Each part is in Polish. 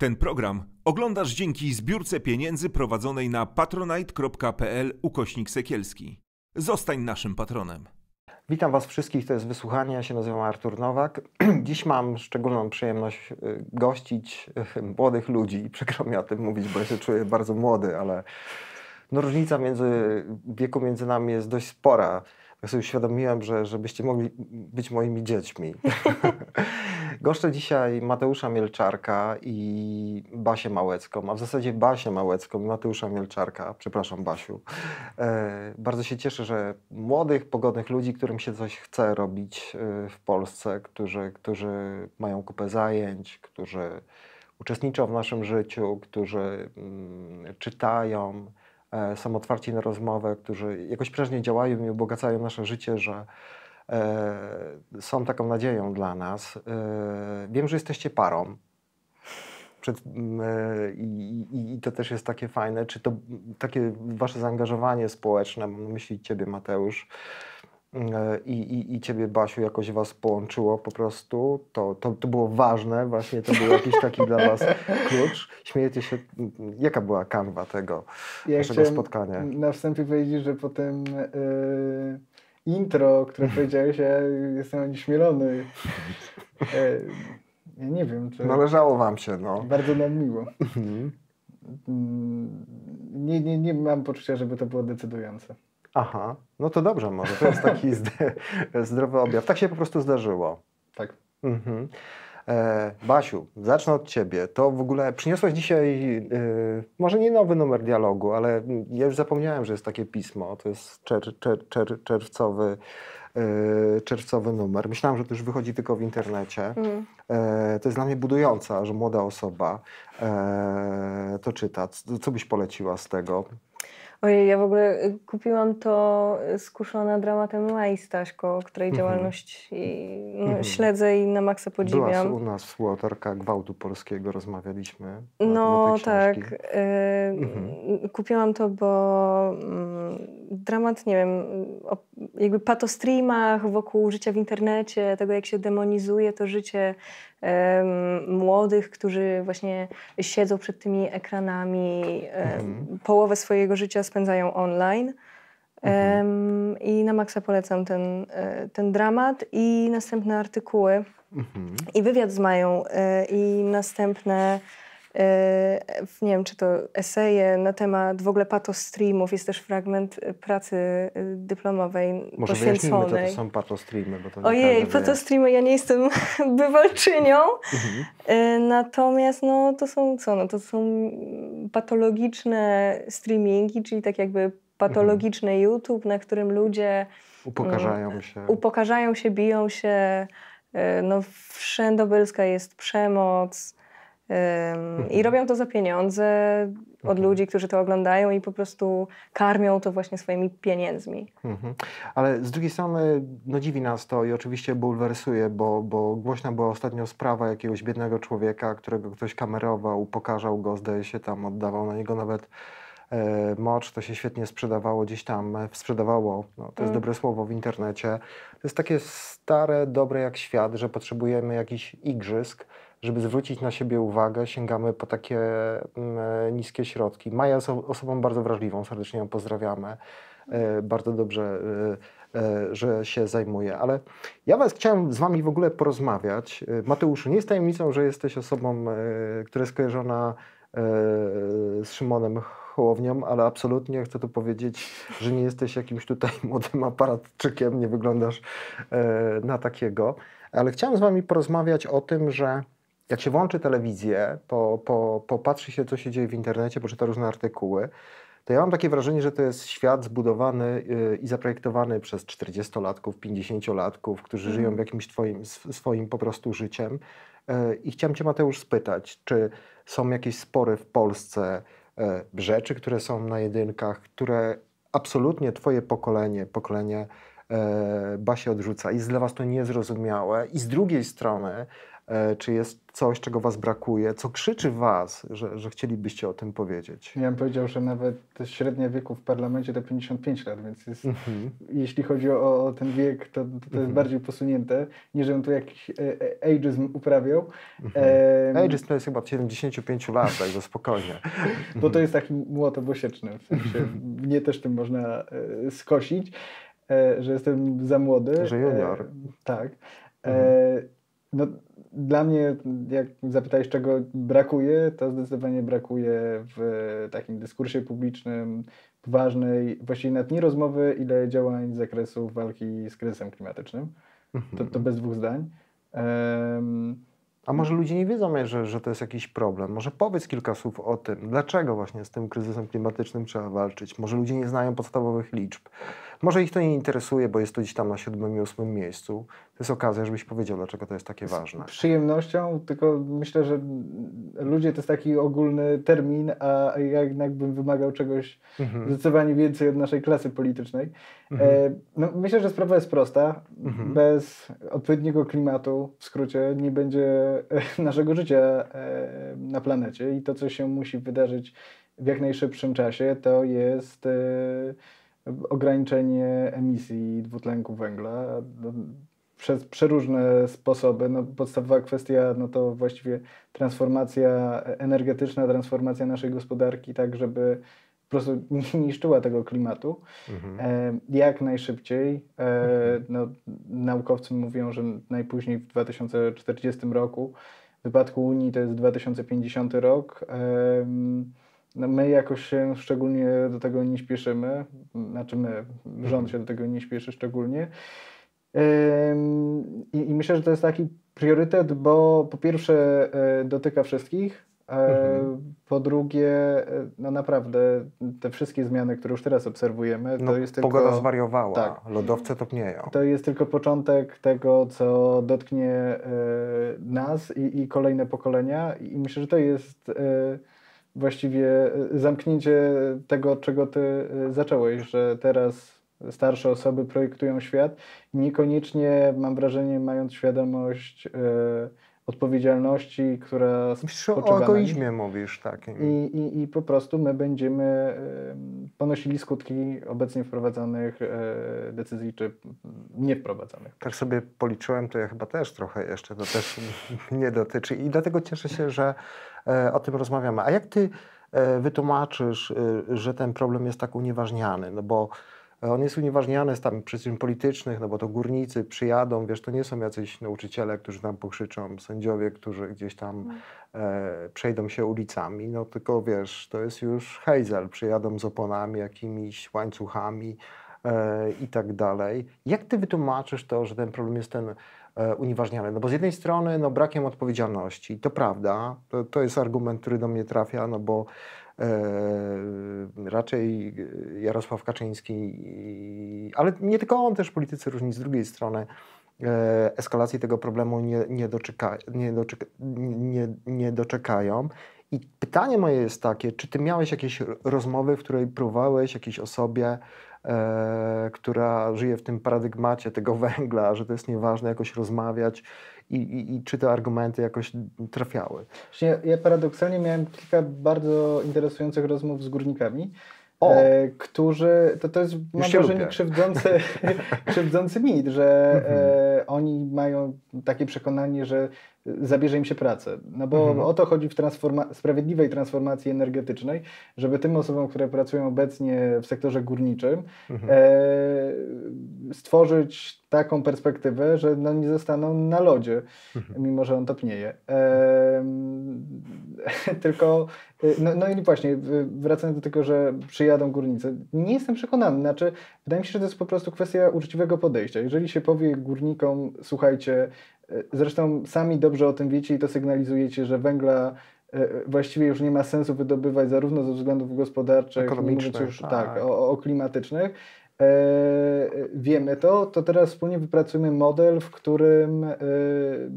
Ten program oglądasz dzięki zbiórce pieniędzy prowadzonej na patronite.pl ukośnik sekielski. Zostań naszym patronem. Witam Was wszystkich, to jest wysłuchanie. Ja się nazywam Artur Nowak. Dziś mam szczególną przyjemność y, gościć y, młodych ludzi. Przykro mi o tym mówić, bo ja się czuję bardzo młody, ale no różnica między wieku między nami jest dość spora. Tak sobie uświadomiłem, że żebyście mogli być moimi dziećmi. Goszczę dzisiaj Mateusza Mielczarka i Basię Małecką, a w zasadzie Basię Małecką i Mateusza Mielczarka. Przepraszam, Basiu. E, bardzo się cieszę, że młodych, pogodnych ludzi, którym się coś chce robić e, w Polsce, którzy, którzy mają kupę zajęć, którzy uczestniczą w naszym życiu, którzy mm, czytają, są otwarci na rozmowę, którzy jakoś prężnie działają i ubogacają nasze życie, że E, są taką nadzieją dla nas. E, wiem, że jesteście parą. Przed, e, i, i, to też jest takie fajne. Czy to takie wasze zaangażowanie społeczne, mam na myśli ciebie, Mateusz, i, i, i ciebie, Basiu, jakoś was połączyło po prostu. To, to, to było ważne, właśnie to był jakiś taki dla was klucz. Śmiejecie się, jaka była kanwa tego ja naszego spotkania? Na wstępie powiedzieć, że potem... Yy intro, które powiedziałeś, ja jestem onieśmielony. E, ja nie wiem. Czy... Należało wam się, no. Bardzo nam miło. Mhm. Mm, nie, nie, nie mam poczucia, żeby to było decydujące. Aha, no to dobrze może. To jest taki zdrowy objaw. Tak się po prostu zdarzyło. Tak. Mhm. E, Basiu, zacznę od Ciebie. To w ogóle przyniosłaś dzisiaj, e, może nie nowy numer dialogu, ale ja już zapomniałem, że jest takie pismo. To jest czer, czer, czer, czerwcowy, e, czerwcowy numer. Myślałem, że to już wychodzi tylko w internecie. Mm. to jest dla mnie budująca, że młoda osoba to czyta. Co byś poleciła z tego? Ojej, ja w ogóle y, kupiłam to skuszona dramatem Mai Staśko, której mhm. działalność i, no, śledzę i na maksa podziwiam. Była u nas współautorka Gwałtu Polskiego, rozmawialiśmy. No tak. Y, mhm. Kupiłam to, bo mm, dramat, nie wiem, o jakby patostreamach wokół życia w internecie, tego jak się demonizuje to życie młodych, którzy właśnie siedzą przed tymi ekranami, mhm. połowę swojego życia spędzają online. Mhm. I na maksa polecam ten, e, ten dramat i następne artykuły. Mhm. I wywiad z Mają e, i następne nie wiem, czy to eseje na temat w ogóle patostreamów. Jest też fragment e, pracy e, dyplomowej Może poświęconej. Może to, to są patostreamy, bo to Ojej, patostreamy, ja nie jestem bywalczynią. Mhm. Natomiast no, to są co? No, to są patologiczne streamingi, czyli tak jakby patologiczny mhm. YouTube, na którym ludzie upokarzają się, upokarzają się biją się. No, wszędobylska jest przemoc. I mhm. robią to za pieniądze od mhm. ludzi, którzy to oglądają i po prostu karmią to właśnie swoimi pieniędzmi. Mhm. Ale z drugiej strony no dziwi nas to i oczywiście bulwersuje, bo, bo głośna była ostatnio sprawa jakiegoś biednego człowieka, którego ktoś kamerował, upokarzał go, zdaje się tam, oddawał na niego nawet e, mocz, to się świetnie sprzedawało gdzieś tam, e, sprzedawało, no, to jest mm. dobre słowo w internecie. To jest takie stare, dobre jak świat, że potrzebujemy jakichś igrzysk, żeby zwrócić na siebie uwagę, sięgamy po takie mm, e, niskie środki. Maja jest osobą bardzo wrażliwą, serdecznie ją pozdrawiamy. E, bardzo dobrze, e, że się zajmuje. Ale ja was chciałem z wami w ogóle porozmawiać. Mateuszu, nie jest tajemnicą, że jesteś osobą, która jest kojarzona z Szymonem Hołownią, ale absolutnie chcę tu powiedzieć, że nie jesteś jakimś tutaj młodym aparatczykiem, nie wyglądasz na takiego. Ale chciałem z wami porozmawiać o tym, że jak się włączy telewizję, po, po, popatrzy się, co się dzieje w internecie, poczyta różne artykuły, to ja mam takie wrażenie, że to jest świat zbudowany y, i zaprojektowany przez 40-latków, 50-latków, którzy mm. żyją jakimś twoim, swoim po prostu życiem. Y, I chciałem Cię, Mateusz, spytać, czy są jakieś spory w Polsce, y, rzeczy, które są na jedynkach, które absolutnie Twoje pokolenie, pokolenie Basie odrzuca i jest dla Was to niezrozumiałe. I z drugiej strony E, czy jest coś, czego Was brakuje? Co krzyczy Was, że, że chcielibyście o tym powiedzieć? Ja bym powiedział, że nawet średnia wieku w parlamencie to 55 lat, więc jest, mhm. jeśli chodzi o, o, ten wiek, to, to, jest mhm. bardziej posunięte, niż żebym tu jakiś e, e, ageism uprawiał. Mhm. E, ageism to jest chyba 75 lat, także spokojnie. Bo to jest taki młot obosieczny, w sensie mnie też tym można e, skosić, e, że jestem za młody. Że junior. tak. No, dla mnie, jak zapytałeś, czego brakuje, to zdecydowanie brakuje w takim dyskursie publicznym poważnej, właściwie nawet nie rozmowy, ile działań z zakresu walki z kryzysem klimatycznym. To, to mhm. bez dwóch zdań. Um, a może ludzie nie wiedzą, że, że to jest jakiś problem? Może powiedz kilka słów o tym, dlaczego właśnie z tym kryzysem klimatycznym trzeba walczyć? Może ludzie nie znają podstawowych liczb. Może ich to nie interesuje, bo jest to gdzieś tam na siódmym i ósmym miejscu. To jest okazja, żebyś powiedział, dlaczego to jest takie ważne. Z przyjemnością, tylko myślę, że ludzie to jest taki ogólny termin, a ja jednak bym wymagał czegoś mhm. zdecydowanie więcej od naszej klasy politycznej. Mhm. E, no, myślę, że sprawa jest prosta. Mhm. Bez odpowiedniego klimatu, w skrócie, nie będzie e, naszego życia e, na planecie i to, co się musi wydarzyć w jak najszybszym czasie, to jest e, ograniczenie emisji dwutlenku węgla no, przez przeróżne sposoby. No, podstawowa kwestia no to właściwie transformacja energetyczna, transformacja naszej gospodarki, tak żeby po prostu nie niszczyła tego klimatu mhm. e, jak najszybciej. E, mhm. no, naukowcy mówią, że najpóźniej w 2040 roku, w wypadku Unii to jest 2050 rok. E, no my jakoś się szczególnie do tego nie śpieszymy, znaczy my, rząd się do tego nie śpieszy szczególnie. I, I, myślę, że to jest taki priorytet, bo po pierwsze e, dotyka wszystkich, e, mhm. po drugie, e, no naprawdę te wszystkie zmiany, które już teraz obserwujemy, no, to jest tylko... Pogoda zwariowała, tak, lodowce topnieją. To jest tylko początek tego, co dotknie nas i, i kolejne pokolenia i myślę, że to jest właściwie e, zamknięcie tego, od czego ty e, zacząłeś, że teraz starsze osoby projektują świat i niekoniecznie, mam wrażenie, mając świadomość e, odpowiedzialności, która spoczywa o egoizmie mówisz takim. I, i, I po prostu my będziemy e, ponosili skutki obecnie wprowadzanych decyzji, czy nie wprowadzanych. Tak sobie policzyłem, to ja chyba też trochę jeszcze, to też nie dotyczy i dlatego cieszę się, że o tym rozmawiamy. A jak ty e, wytłumaczysz, e, że ten problem jest tak unieważniany? No bo on jest unieważniany z tam przyczyn politycznych, no bo to górnicy przyjadą, wiesz, to nie są jacyś nauczyciele, którzy tam pokrzyczą, sędziowie, którzy gdzieś tam no. e, przejdą się ulicami, no tylko wiesz, to jest już hejzel, przyjadą z oponami, jakimiś łańcuchami e, i tak dalej. Jak ty wytłumaczysz to, że ten problem jest ten E, unieważniane. No bo z jednej strony no, brakiem odpowiedzialności, to prawda, to, to jest argument, który do mnie trafia, no bo e, raczej Jarosław Kaczyński, ale nie tylko on, też politycy różni z drugiej strony, e, eskalacji tego problemu nie, nie, doczeka, nie, doczeka, nie, nie doczekają. I pytanie moje jest takie, czy ty miałeś jakieś rozmowy, w której próbowałeś jakiejś osobie e, która żyje w tym paradygmacie tego węgla, że to jest nieważne jakoś rozmawiać i, i, i czy te argumenty jakoś trafiały. Ja, ja paradoksalnie miałem kilka bardzo interesujących rozmów z górnikami, e, którzy, to, to jest mam wrażenie krzywdzący, krzywdzący mit, że mhm. e, oni mają takie przekonanie, że zabierze im się pracę. No bo mhm. o to chodzi w transforma sprawiedliwej transformacji energetycznej, żeby tym osobom, które pracują obecnie w sektorze górniczym, mhm. e, stworzyć taką perspektywę, że no nie zostaną na lodzie, mhm. mimo że on topnieje. E, tylko, no, no i właśnie, wracając do tego, że przyjadą górnicy, nie jestem przekonany. Znaczy, wydaje mi się, że to jest po prostu kwestia uczciwego podejścia. Jeżeli się powie górnikom, słuchajcie, Zresztą sami dobrze o tym wiecie i to sygnalizujecie, że węgla e, właściwie już nie ma sensu wydobywać zarówno ze względów gospodarczych, ekonomicznych, już tak, tak o, o, klimatycznych. wiemy to, to teraz wspólnie wypracujemy model, w którym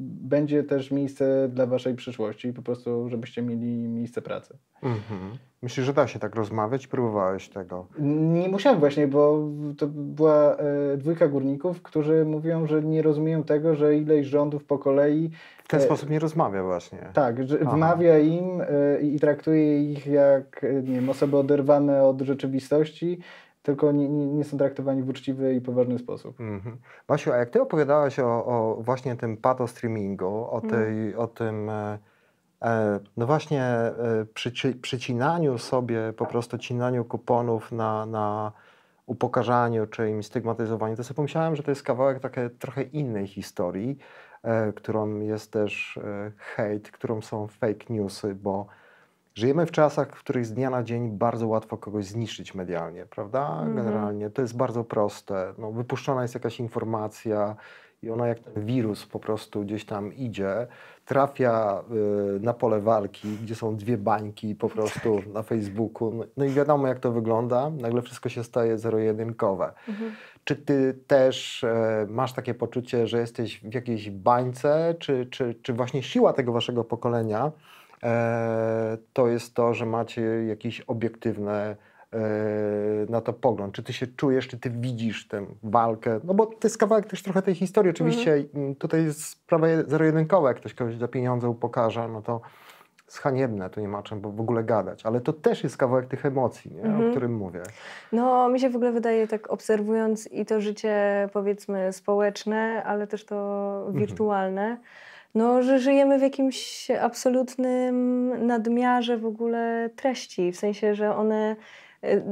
będzie też miejsce dla Waszej przyszłości, po prostu, żebyście mieli miejsce pracy. Mhm. Myślisz, że da się tak rozmawiać? Próbowałeś tego? Nie musiałem właśnie, bo to była e, dwójka górników, którzy mówią, że nie rozumieją tego, że ileś rządów po kolei... W ten e, sposób nie rozmawia właśnie. Tak, że wmawia im e, i traktuje ich jak nie wiem, osoby oderwane od rzeczywistości, tylko nie, nie, nie, są traktowani w uczciwy i poważny sposób. Mhm. Basiu, a jak ty opowiadałaś o, o właśnie tym pato streamingu, o, mhm. tej, o tym E, no właśnie e, przy przycinaniu sobie, po prostu cinaniu kuponów na, na upokarzaniu czy im stygmatyzowaniu, to sobie pomyślałem, że to jest kawałek takie trochę innej historii, e, którą jest też hejt, którą są fake newsy, bo żyjemy w czasach, w których z dnia na dzień bardzo łatwo kogoś zniszczyć medialnie, prawda? Mhm. Generalnie to jest bardzo proste. No, wypuszczona jest jakaś informacja, i ona jak ten wirus po prostu gdzieś tam idzie, trafia y, na pole walki, gdzie są dwie bańki po prostu tak. na Facebooku. No, no i wiadomo jak to wygląda, nagle wszystko się staje zero-jedynkowe. Mhm. Czy ty też e, masz takie poczucie, że jesteś w jakiejś bańce, czy, czy, czy właśnie siła tego waszego pokolenia e, to jest to, że macie jakieś obiektywne na to pogląd? Czy ty się czujesz, czy ty widzisz tę walkę? No bo to jest kawałek też trochę tej historii. Oczywiście mhm. tutaj jest sprawa zero-jedynkowa, jak ktoś kogoś za pieniądze upokarza, no to jest haniebne, tu nie ma czym w ogóle gadać, ale to też jest kawałek tych emocji, nie? Mhm. o którym mówię. No, mi się w ogóle wydaje, tak obserwując i to życie, powiedzmy, społeczne, ale też to mhm. wirtualne, mhm. no, że żyjemy w jakimś absolutnym nadmiarze w ogóle treści, w sensie, że one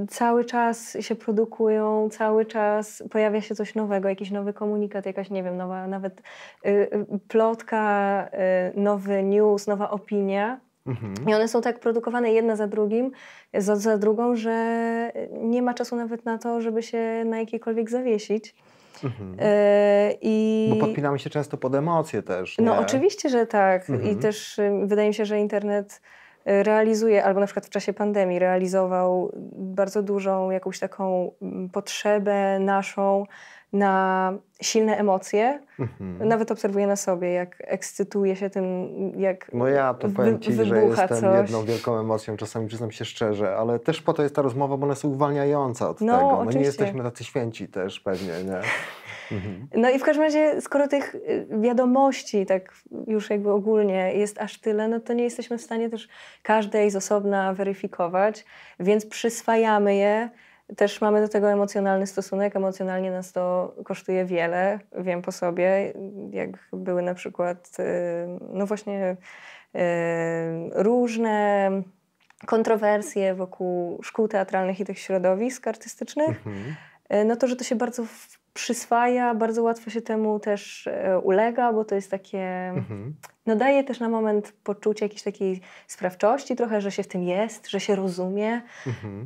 cały czas się produkują, cały czas pojawia się coś nowego, jakiś nowy komunikat, jakaś, nie wiem, nowa nawet y, y, plotka, nowy news, nowa opinia. Mhm. I one są tak produkowane jedna za drugim, za, za drugą, że nie ma czasu nawet na to, żeby się na jakiejkolwiek zawiesić. Mhm. I... Bo podpinamy się często pod emocje też. No, nie? No oczywiście, że tak. Mhm. I też wydaje mi się, że internet realizuje, albo na przykład w czasie pandemii realizował bardzo dużą jakąś taką mm, potrzebę naszą na silne emocje. Mhm. Nawet obserwuję na sobie, jak ekscytuje się tym, jak No ja to powiem Ci, że jestem coś. jedną wielką emocją, czasami przyznam się szczerze, ale też po to jest ta rozmowa, bo ona jest uwalniająca od no, tego. No oczywiście. nie jesteśmy tacy święci też pewnie, nie? Mhm. No i w każdym razie, skoro tych y, wiadomości, tak już jakby ogólnie jest aż tyle, no to nie jesteśmy w stanie też każdej z osobna weryfikować, więc przyswajamy je. Też mamy do tego emocjonalny stosunek. Emocjonalnie nas to kosztuje wiele. Wiem po sobie, jak były na przykład, y, no właśnie, y, różne kontrowersje wokół szkół teatralnych i tych środowisk artystycznych, mhm. no to, że to się bardzo przyswaja, bardzo łatwo się temu też e, ulega, bo to jest takie, mhm. no daje też na moment poczucie jakiejś takiej sprawczości trochę, że się w tym jest, że się rozumie. Mhm.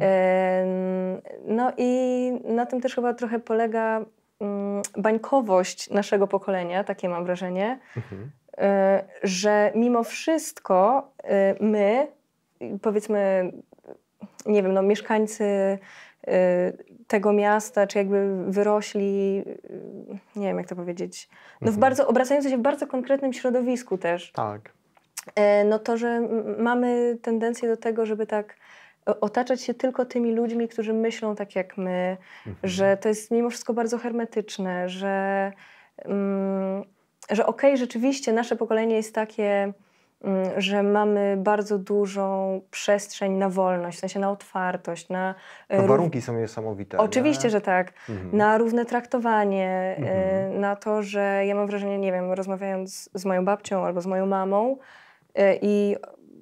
No i na tym też chyba trochę polega mm, bańkowość naszego pokolenia, takie mam wrażenie, mhm. E, że mimo wszystko e, my, powiedzmy, nie wiem, no mieszkańcy tego miasta, czy jakby wyrośli, nie wiem jak to powiedzieć, no w mhm. bardzo, obracający się w bardzo konkretnym środowisku też. Tak. E, no to, że mamy tendencję do tego, żeby tak otaczać się tylko tymi ludźmi, którzy myślą tak jak my, mhm. że to jest mimo wszystko bardzo hermetyczne, że, mm, że okej, okay, rzeczywiście nasze pokolenie jest takie że mamy bardzo dużą przestrzeń na wolność, w sensie na otwartość, na... No, warunki są niesamowite. Oczywiście, nie? że tak. Mhm. Na równe traktowanie, mhm. na to, że ja mam wrażenie, nie wiem, rozmawiając z moją babcią albo z moją mamą y, i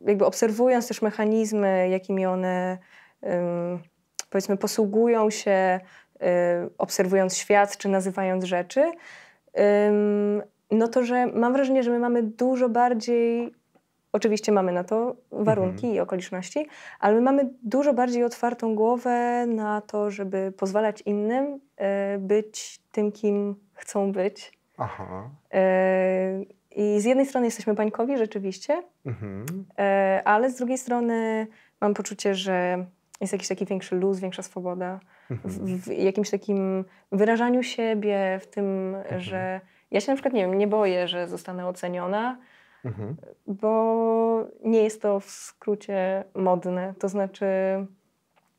jakby obserwując też mechanizmy, jakimi one powiedzmy posługują się, y, obserwując świat czy nazywając rzeczy, no to, że mam wrażenie, że my mamy dużo bardziej Oczywiście mamy na to warunki mhm. i okoliczności, ale my mamy dużo bardziej otwartą głowę na to, żeby pozwalać innym e, być tym, kim chcą być. Aha. E, I z jednej strony jesteśmy bańkowi rzeczywiście, mhm. e, ale z drugiej strony mam poczucie, że jest jakiś taki większy luz, większa swoboda w, mhm. w jakimś takim wyrażaniu siebie, w tym, mhm. że ja się na przykład, nie wiem, nie boję, że zostanę oceniona, mhm. bo nie jest to w skrócie modne. To znaczy,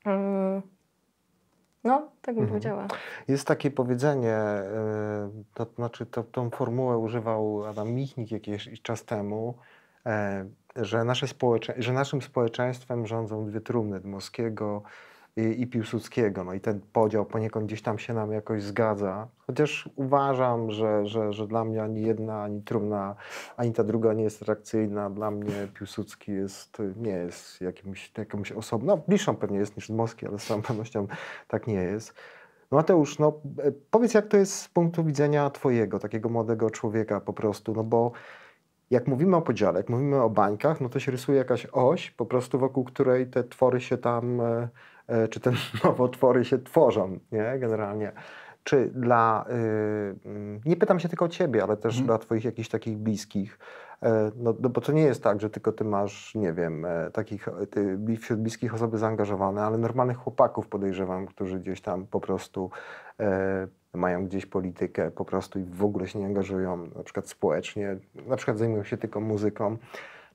um, no, tak bym mhm. powiedziała. Jest takie powiedzenie, y, to znaczy to, tą formułę używał Adam Michnik jakiś czas temu, e, że, nasze społecze, że naszym społeczeństwem rządzą dwie trumny, Dmowskiego i, i Piłsudskiego. No i ten podział poniekąd gdzieś tam się nam jakoś zgadza. Chociaż uważam, że, że, że dla mnie ani jedna, ani trumna, ani ta druga nie jest atrakcyjna. Dla mnie Piłsudski jest, nie jest jakimś, jakąś osobą, no bliższą pewnie jest niż Dmowski, ale z całą pewnością tak nie jest. Mateusz, no powiedz jak to jest z punktu widzenia twojego, takiego młodego człowieka po prostu, no bo jak mówimy o podziale, jak mówimy o bańkach, no to się rysuje jakaś oś, po prostu wokół której te twory się tam, e, e, czy te nowotwory się tworzą, nie, generalnie. Czy dla, y, nie pytam się tylko o ciebie, ale też mm. dla twoich jakichś takich bliskich, e, no, no, bo to nie jest tak, że tylko ty masz, nie wiem, takich, ty, wśród bliskich osoby zaangażowane, ale normalnych chłopaków podejrzewam, którzy gdzieś tam po prostu mają gdzieś politykę po prostu i w ogóle się nie angażują na przykład społecznie, na przykład zajmują się tylko muzyką.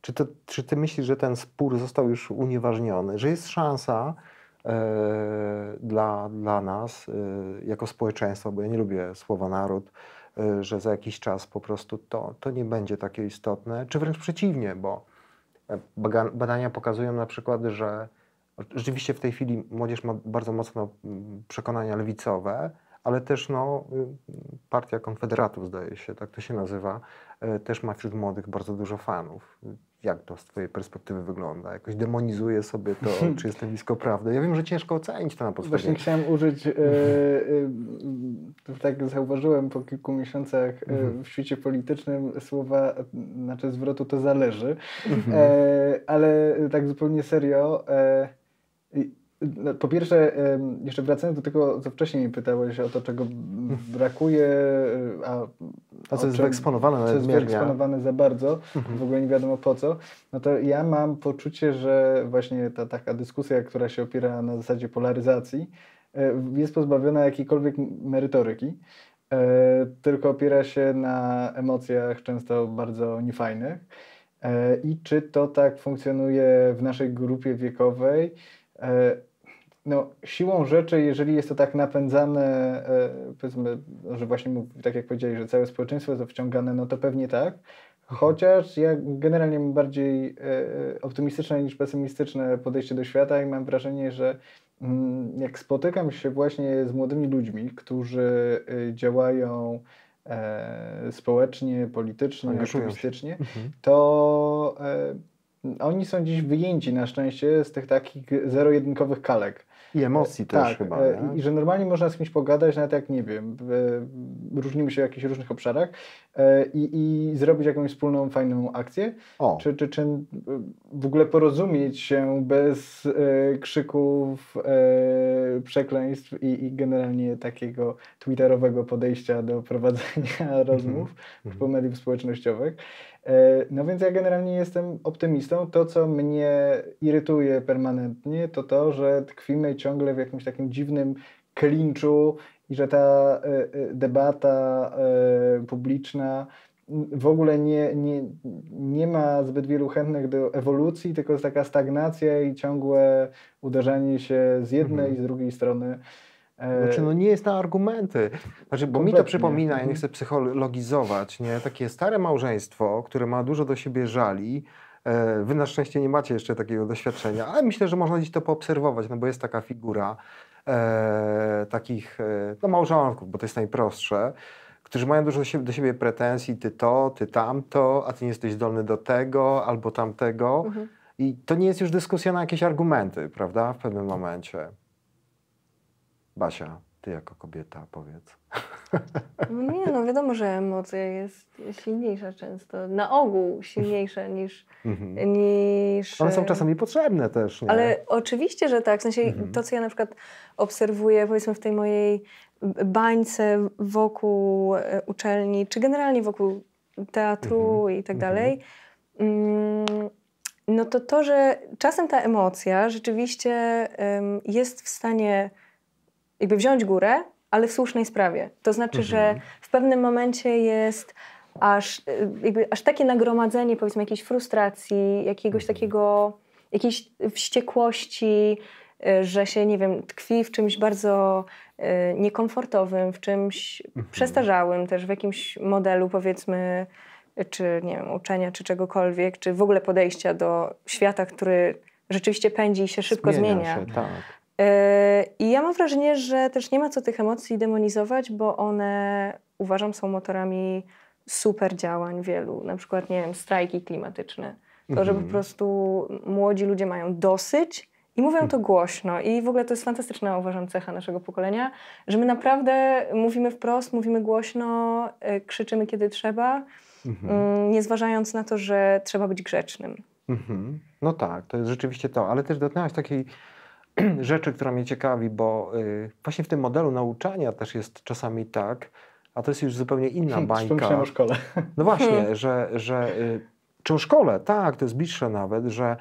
Czy, to, czy ty myślisz, że ten spór został już unieważniony, że jest szansa e, dla, dla nas e, jako społeczeństwa, bo ja nie lubię słowa naród, e, że za jakiś czas po prostu to, to nie będzie takie istotne, czy wręcz przeciwnie, bo e, badania pokazują na przykład, że rzeczywiście w tej chwili młodzież ma bardzo mocno mm, przekonania lewicowe, ale też no, y, Partia Konfederatów, zdaje się, tak to się nazywa, też ma wśród młodych bardzo dużo fanów. Jak to z Twojej perspektywy wygląda? Jakoś demonizuje sobie to, czy jestem blisko prawdy? Ja wiem, że ciężko ocenić to na podstawie. Właśnie chciałem użyć, e, e, tak zauważyłem po kilku miesiącach mhm. w świecie politycznym słowa, znaczy zwrotu to zależy, mhm. ale tak zupełnie serio. E, no, po pierwsze, jeszcze wracając do tego, co wcześniej pytałeś o to, czego brakuje, e, a, a co jest wyeksponowane co jest wyeksponowane za bardzo, mhm. w ogóle nie wiadomo po co, no to ja mam poczucie, że właśnie ta taka dyskusja, która się opiera na zasadzie polaryzacji, e, jest pozbawiona jakiejkolwiek merytoryki, e, tylko opiera się na emocjach często bardzo niefajnych. I czy to tak funkcjonuje w naszej grupie wiekowej? No, siłą rzeczy, jeżeli jest to tak napędzane, e, powiedzmy, że właśnie, tak jak powiedzieli, że całe społeczeństwo jest wciągane, no to pewnie tak. Chociaż ja generalnie mam bardziej e, optymistyczne niż pesymistyczne podejście do świata i mam wrażenie, że mm, jak spotykam się właśnie z młodymi ludźmi, którzy e, działają społecznie, politycznie, aktywistycznie, mhm. to oni są dziś wyjęci na szczęście z tych takich zero-jedynkowych kalek. I emocji też tak, chyba. E, nie? I że normalnie można z kimś pogadać, nawet jak nie wiem, różnimy się w jakichś różnych obszarach e, i, i zrobić jakąś wspólną, fajną akcję. O. Czy, czy, czy w ogóle porozumieć się bez e, krzyków, e, przekleństw i, i generalnie takiego twitterowego podejścia do prowadzenia rozmów mm -hmm. po mediów społecznościowych. E, no więc ja generalnie jestem optymistą. To, co mnie irytuje permanentnie, to to, że tkwimy ciągle w jakimś takim dziwnym klinczu i że ta e, e, debata publiczna w ogóle nie, nie, nie ma zbyt wielu chętnych do ewolucji, tylko jest taka stagnacja i ciągłe uderzanie się z jednej mhm. i z drugiej strony. Znaczy, no nie jest na argumenty. Znaczy, bo Kompletnie. mi to przypomina, ja nie mhm. chcę psychologizować, nie? takie stare małżeństwo, które ma dużo do siebie żali. E, wy na szczęście nie macie jeszcze takiego doświadczenia, ale myślę, że można gdzieś to poobserwować, no bo jest taka figura e, takich e, no, małżonków, bo to jest najprostsze, którzy mają dużo do siebie, do siebie pretensji, ty to, ty tamto, a ty nie jesteś zdolny do tego albo tamtego. Mhm. I to nie jest już dyskusja na jakieś argumenty, prawda, w pewnym momencie. Basia, ty jako kobieta powiedz. No nie, no wiadomo, że emocja jest silniejsza często. Na ogół silniejsza niż... Mhm. niż One są czasami potrzebne też, nie? Ale oczywiście, że tak. W sensie mhm. to, co ja na przykład obserwuję, powiedzmy w tej mojej bańce wokół e, uczelni, czy generalnie wokół teatru mhm. i tak dalej, mm, no to to, że czasem ta emocja rzeczywiście um, jest w stanie jakby wziąć górę, ale w słusznej sprawie. To znaczy, mhm. że w pewnym momencie jest aż, y, jakby, aż takie nagromadzenie powiedzmy jakiejś frustracji, jakiegoś mhm. takiego, jakiejś wściekłości, y, że się, nie wiem, tkwi w czymś bardzo y, niekomfortowym, w czymś mhm. przestarzałym też, w jakimś modelu powiedzmy, czy nie wiem, uczenia, czy czegokolwiek, czy w ogóle podejścia do świata, który rzeczywiście pędzi i się szybko zmienia. zmienia. Się, tak. I ja mam wrażenie, że też nie ma co tych emocji demonizować, bo one uważam są motorami super działań wielu, na przykład, nie wiem, strajki klimatyczne. To, że po mhm. prostu młodzi ludzie mają dosyć i mówią to głośno. I w ogóle to jest fantastyczna, uważam, cecha naszego pokolenia, że my naprawdę mówimy wprost, mówimy głośno, y, krzyczymy kiedy trzeba, mhm. Mm, nie zważając na to, że trzeba być grzecznym. Mhm. No tak, to jest rzeczywiście to, ale też dotknęłaś takiej rzeczy, która mnie ciekawi, bo y, właśnie w tym modelu nauczania też jest czasami tak, a to jest już zupełnie inna bańka. o szkole. No właśnie, że, że y, czy o szkole, tak, to jest bliższe nawet, że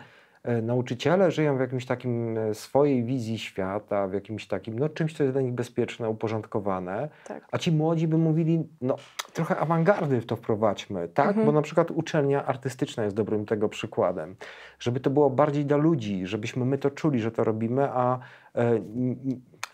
nauczyciele żyją w jakimś takim y, swojej wizji świata, w jakimś takim, no czymś, co jest dla nich bezpieczne, uporządkowane, tak. a ci młodzi by mówili, no trochę awangardy w to wprowadźmy, tak? Mhm. Bo na przykład uczelnia artystyczna jest dobrym tego przykładem. Żeby to było bardziej dla ludzi, żebyśmy my to czuli, że to robimy, a e,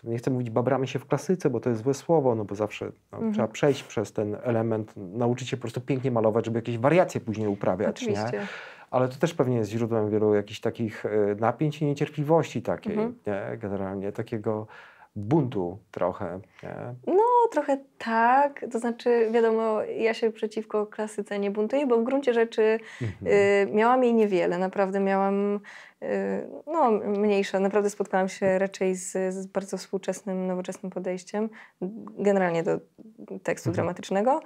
nie chcę mówić babramy się w klasyce, bo to jest złe słowo, no bo zawsze no, mhm. trzeba przejść przez ten element, nauczyć się po prostu pięknie malować, żeby jakieś wariacje później uprawiać. Oczywiście. Nie? Ale to też pewnie jest źródłem wielu jakichś takich e, napięć i niecierpliwości takiej, mhm. nie? generalnie takiego buntu trochę. Nie? No, trochę tak. To znaczy, wiadomo, ja się przeciwko klasyce nie buntuję, bo w gruncie rzeczy mhm. y, miałam jej niewiele. Naprawdę miałam y, no, mniejsze. Naprawdę spotkałam się raczej z, z, bardzo współczesnym, nowoczesnym podejściem, generalnie do tekstu mhm. dramatycznego.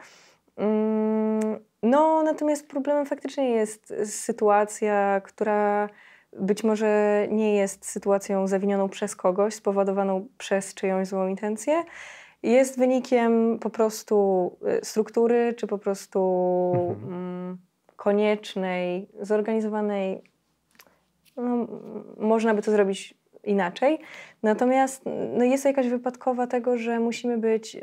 Mm, no, natomiast problemem faktycznie jest sytuacja, która być może nie jest sytuacją zawinioną przez kogoś, spowodowaną przez czyjąś złą intencję. Jest wynikiem po prostu y, struktury, czy po prostu mhm. mm, koniecznej, zorganizowanej. No, można by to zrobić inaczej. Natomiast no, jest to jakaś wypadkowa tego, że musimy być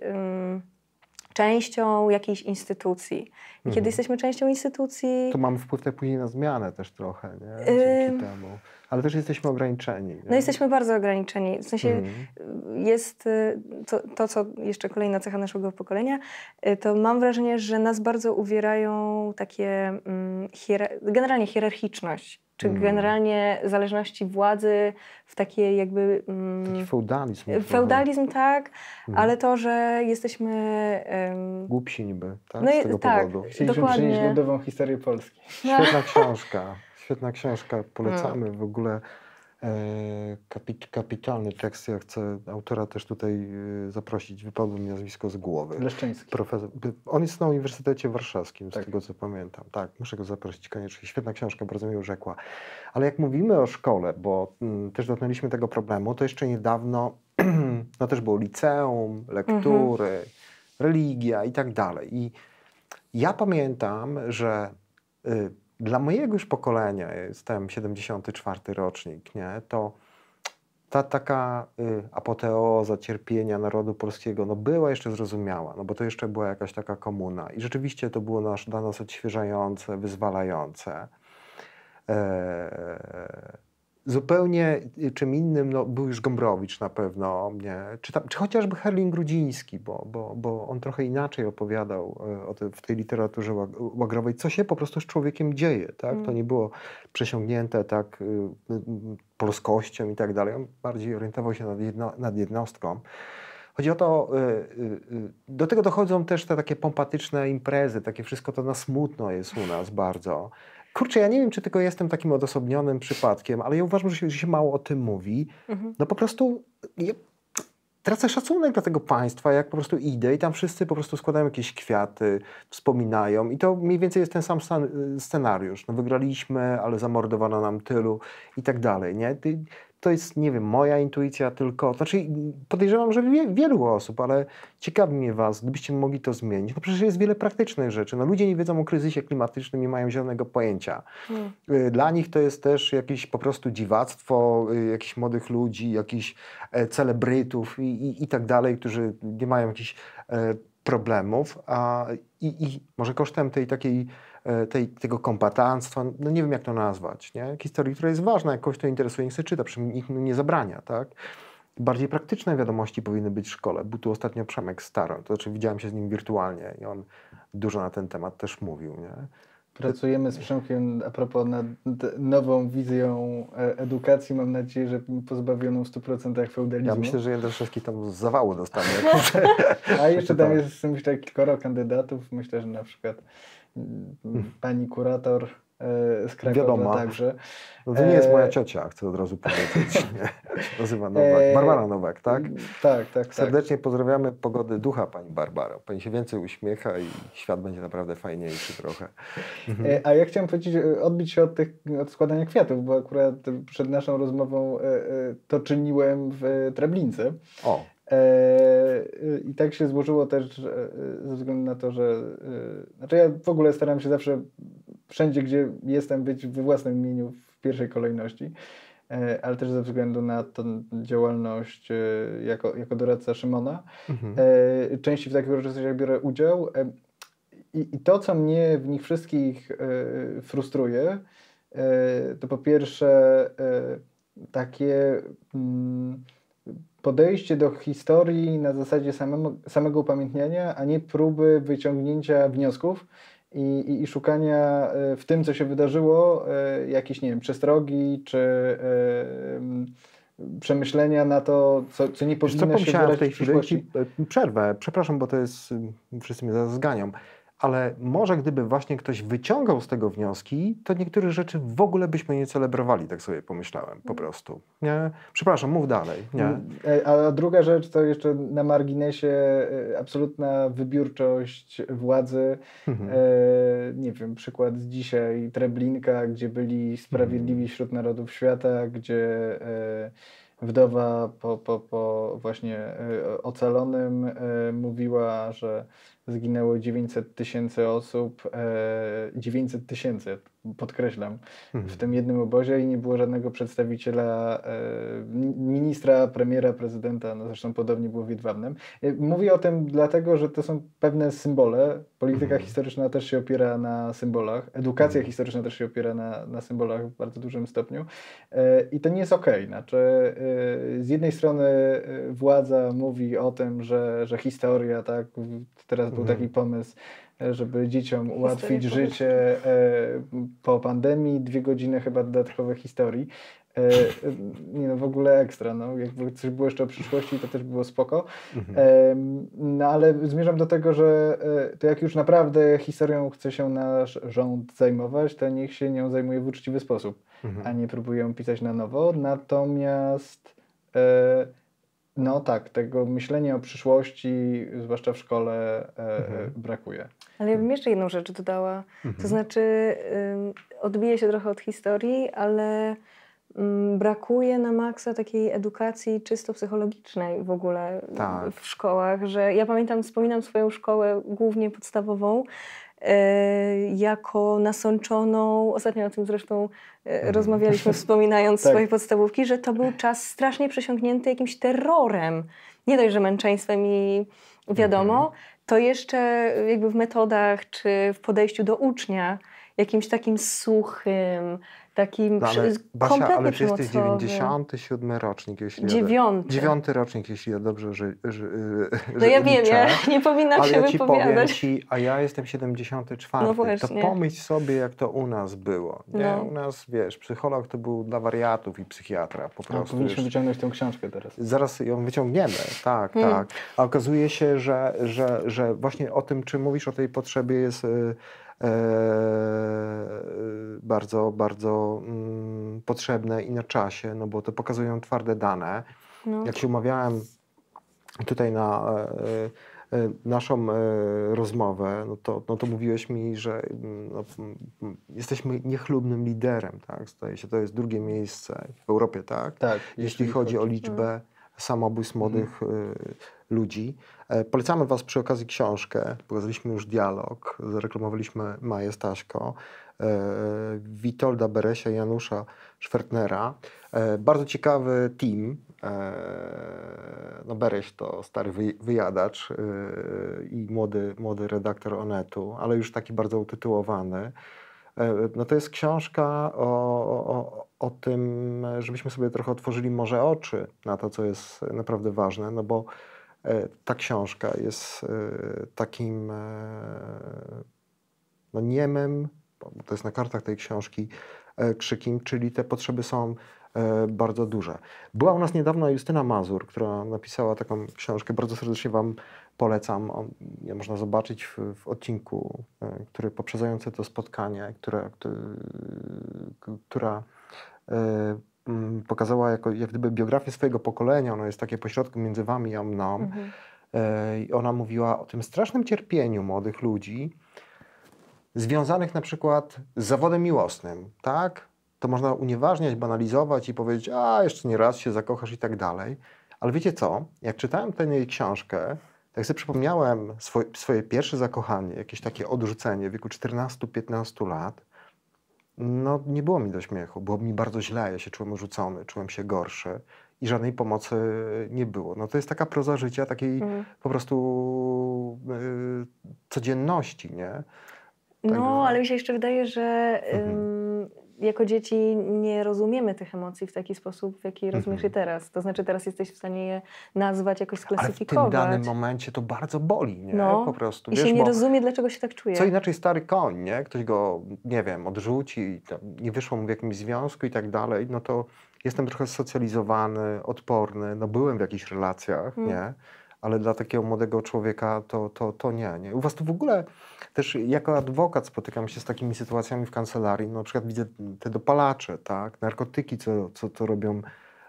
częścią jakiejś instytucji. I mhm. kiedy jesteśmy częścią instytucji... To mamy wpływ tak później na zmianę też trochę, nie? Dzięki temu. Ale też jesteśmy ograniczeni. Nie? No jesteśmy bardzo ograniczeni. W sensie mhm. jest y, to, to, co jeszcze kolejna cecha naszego pokolenia, y, to mam wrażenie, że nas bardzo uwierają takie mm, hier generalnie hierarchiczność czy mm. generalnie zależności władzy w takiej jakby... Mm, Taki feudalizm. Feudalizm, tak, mm. ale to, że jesteśmy... Um, Głupsi niby, tak? No, Z tego tak, powodu. Chcieliśmy dokładnie. przynieść ludową historię Polski. Świetna książka, świetna książka, polecamy w ogóle. E, kapit, kapitalny tekst. Ja chcę autora też tutaj e, zaprosić. Wypadło mi nazwisko z głowy. Leszczyński. Profesor, on jest na Uniwersytecie Warszawskim, z tak. tego co pamiętam. Tak, muszę go zaprosić koniecznie. Świetna książka, bardzo mi urzekła. Ale jak mówimy o szkole, bo m, mm, też dotknęliśmy tego problemu, to jeszcze niedawno no też było liceum, lektury, mhm. religia i tak dalej. I ja pamiętam, że y, dla mojego już pokolenia, jestem 74 rocznik, nie, to ta taka y, apoteoza cierpienia narodu polskiego no, była jeszcze zrozumiała, no bo to jeszcze była jakaś taka komuna. I rzeczywiście to było nasz, dla nas odświeżające, wyzwalające. E, zupełnie y, czym innym no, był już Gombrowicz na pewno, nie? Czy, tam, czy chociażby Herling Grudziński, bo, bo, bo on trochę inaczej opowiadał e, o te, w tej literaturze łagrowej, co się po prostu z człowiekiem dzieje. Tak? Mm. To nie było przesiągnięte tak y, y, polskością i tak dalej. On bardziej orientował się nad, jedno, nad jednostką. Chodzi o to, do tego dochodzą też te takie pompatyczne imprezy, takie wszystko to na smutno jest u nas bardzo. Kurczę, ja nie wiem, czy tylko jestem takim odosobnionym przypadkiem, ale ja uważam, że się, że się mało o tym mówi. Mhm. No po prostu ja tracę szacunek dla tego państwa, jak po prostu idę i tam wszyscy po prostu składają jakieś kwiaty, wspominają i to mniej więcej jest ten sam scenariusz. No wygraliśmy, ale zamordowano nam tylu i tak dalej, nie? To jest, nie wiem, moja intuicja tylko, znaczy podejrzewam, że wie, wielu osób, ale ciekawi mnie was, gdybyście mogli to zmienić. No przecież jest wiele praktycznych rzeczy. No ludzie nie wiedzą o kryzysie klimatycznym, nie mają zielonego pojęcia. Hmm. Y, dla nich to jest też jakieś po prostu dziwactwo, y, jakichś młodych ludzi, jakichś e, celebrytów i, i, i tak dalej, którzy nie mają jakichś e, problemów, a i, i może kosztem tej takiej tej, tego kombatanstwa, no nie wiem jak to nazwać, nie? historii, która jest ważna, jak kogoś to interesuje, niech się czyta, nikt nie zabrania, tak? Bardziej praktyczne wiadomości powinny być w szkole. Był tu ostatnio Przemek Staroń, to znaczy widziałem się z nim wirtualnie i on dużo na ten temat też mówił, nie? Pracujemy z Przemkiem a propos nad nową wizją e, edukacji. Mam nadzieję, że pozbawioną w 100% feudalizmu. Ja myślę, że Jędraszewski tam z zawału dostanie. a jeszcze tam jest myślę, kilkoro kandydatów. Myślę, że na przykład. pani kurator e, z Krakowa Wiadomo. także. No to nie jest moja e, ciocia, chcę od razu powiedzieć. Nazywa Nowak. E, Barbara Nowak, tak? Tak, tak. tak. Serdecznie tak. pozdrawiamy pogody ducha Pani Barbaro. Pani się więcej uśmiecha i świat będzie naprawdę fajniejszy trochę. A ja chciałem powiedzieć, odbić się od, tych, od składania kwiatów, bo akurat przed naszą rozmową to czyniłem w Treblince. O. I tak się złożyło też ze względu na to, że znaczy ja w ogóle staram się zawsze wszędzie, gdzie jestem, być we własnym imieniu w pierwszej kolejności, ale też ze względu na tę działalność jako, jako doradca Szymona. Mhm. Częściej w takich uroczystościach biorę udział. I, I to, co mnie w nich wszystkich frustruje, to po pierwsze takie. Mm, podejście do historii na zasadzie samego, samego upamiętniania, a nie próby wyciągnięcia wniosków i, i, i szukania e, w tym, co się wydarzyło, e, jakieś, nie wiem, przestrogi czy e, przemyślenia na to, co, co nie powinno co, się wydarzyć w tej chwili. Przerwę, przepraszam, bo to jest, wszyscy mnie zaraz zganią ale może gdyby właśnie ktoś wyciągał z tego wnioski, to niektóre rzeczy w ogóle byśmy nie celebrowali, tak sobie pomyślałem po prostu. Nie? Przepraszam, mów dalej. Nie? Mm, e, a druga rzecz to jeszcze na marginesie e, absolutna wybiórczość władzy. Mhm. E, nie wiem, przykład z dzisiaj Treblinka, gdzie byli sprawiedliwi mhm. wśród narodów świata, gdzie e, wdowa po, po, po właśnie e, ocalonym mówiła, że zginęło 900 tysięcy osób, 900 e, tysięcy, podkreślam, mhm. w tym jednym obozie i nie było żadnego przedstawiciela, e, ministra, premiera, prezydenta, no zresztą podobnie było w Jedwabnem. E, mówię o tym dlatego, że to są pewne symbole. Polityka mhm. historyczna też się opiera na symbolach, edukacja mhm. historyczna też się opiera na, na symbolach w bardzo dużym stopniu i to nie jest okej. Okay. Znaczy, z jednej strony władza mówi o tym, że, że historia, tak, teraz był taki pomysł, żeby dzieciom ułatwić życie e, po pandemii, dwie godziny chyba dodatkowej historii. E, nie no, w ogóle ekstra, no. Jakby coś było jeszcze o przyszłości, to też było spoko. Mhm. No ale zmierzam do tego, że e, to jak już naprawdę historią chce się nasz rząd zajmować, to niech się nią zajmuje w uczciwy sposób, mhm. a nie próbuje ją pisać na nowo. Natomiast no tak, tego myślenia o przyszłości, zwłaszcza w szkole, e, e, mhm. brakuje. Ale ja bym jeszcze jedną rzecz dodała. Mhm. To znaczy, y, odbije się trochę od historii, ale y, brakuje na maksa takiej edukacji czysto psychologicznej w ogóle tak. w szkołach, że ja pamiętam, wspominam swoją szkołę głównie podstawową, E, jako nasączoną, ostatnio o tym zresztą e, mhm. rozmawialiśmy, wspominając tak. swoje podstawówki, że to był czas strasznie przesiąknięty jakimś terrorem. Nie dość, że męczeństwem i wiadomo, mhm. to jeszcze jakby w metodach czy w podejściu do ucznia jakimś takim suchym, takim no, ale, Basia, ale czy jesteś 97 rocznik, jeśli Dziewiąty. Ja, dziewiąty rocznik, jeśli ja dobrze że, że, No ja wiem, ja nie powinnam ale się ja ci wypowiadać. Ci, a ja jestem 74. No właśnie. To pomyśl sobie, jak to u nas było. Nie? No. U nas, wiesz, psycholog to był dla wariatów i psychiatra po prostu. No, powinniśmy wyciągnąć tę książkę teraz. Zaraz ją wyciągniemy, tak, hmm. tak. A okazuje się, że, że, że właśnie o tym, czy mówisz o tej potrzebie jest y, E, bardzo, bardzo mm, potrzebne i na czasie, no bo to pokazują twarde dane. No. Jak się umawiałem tutaj na, naszą rozmowę, no to, no to mówiłeś mi, że mm, no, jesteśmy niechlubnym liderem, tak? Zdaje się, to jest drugie miejsce w Europie, tak? Tak. Jeśli, jeśli chodzi o liczbę samobójstw młodych mhm. ludzi. Polecamy Was przy okazji książkę. Pokazaliśmy już dialog, zareklamowaliśmy Maję Staśko. Witolda Beresia, Janusza Szwertnera. Bardzo ciekawy team. No Bereś to stary wyjadacz i młody, młody redaktor Onetu, ale już taki bardzo utytułowany. No to jest książka o, o, o tym, żebyśmy sobie trochę otworzyli może oczy na to, co jest naprawdę ważne, no bo ta książka jest takim no, niemym bo to jest na kartach tej książki e, krzykim, czyli te potrzeby są e, bardzo duże. Była u nas niedawno Justyna Mazur, która napisała taką książkę, bardzo serdecznie Wam polecam. Można zobaczyć w, w odcinku, e, który poprzedzający to spotkanie, które, która pokazała jako, jak gdyby biografię swojego pokolenia. Ono jest takie pośrodku między Wami a mną. Mhm. I ona mówiła o tym strasznym cierpieniu młodych ludzi, związanych na przykład z zawodem miłosnym, tak? To można unieważniać, banalizować i powiedzieć, a jeszcze nie raz się zakochasz i tak dalej. Ale wiecie co? Jak czytałem tę jej książkę, tak sobie przypomniałem swoje, swoje pierwsze zakochanie, jakieś takie odrzucenie w wieku 14-15 lat, no nie było mi do śmiechu, było mi bardzo źle, ja się czułem odrzucony, czułem się gorszy i żadnej pomocy nie było. No to jest taka proza życia, takiej mm. po prostu y, codzienności, nie? No, ale mi się jeszcze wydaje, że mhm. Jako dzieci nie rozumiemy tych emocji w taki sposób, w jaki rozumiesz je mhm. teraz. To znaczy teraz jesteś w stanie je nazwać, jakoś sklasyfikować. Ale w tym danym momencie to bardzo boli, nie? No. Po prostu. I Wiesz, się nie rozumie, dlaczego się tak czuje. Co inaczej stary koń, nie? Ktoś go, nie wiem, odrzuci, nie wyszło mu w jakimś związku i tak dalej, no to jestem trochę socjalizowany, odporny, no byłem w jakichś relacjach, hmm. nie? Ale dla takiego młodego człowieka to, to, to nie, nie. U was to w ogóle też jako adwokat spotykam się z takimi sytuacjami w kancelarii. No, na przykład widzę te dopalacze, tak, narkotyki, co, co, co robią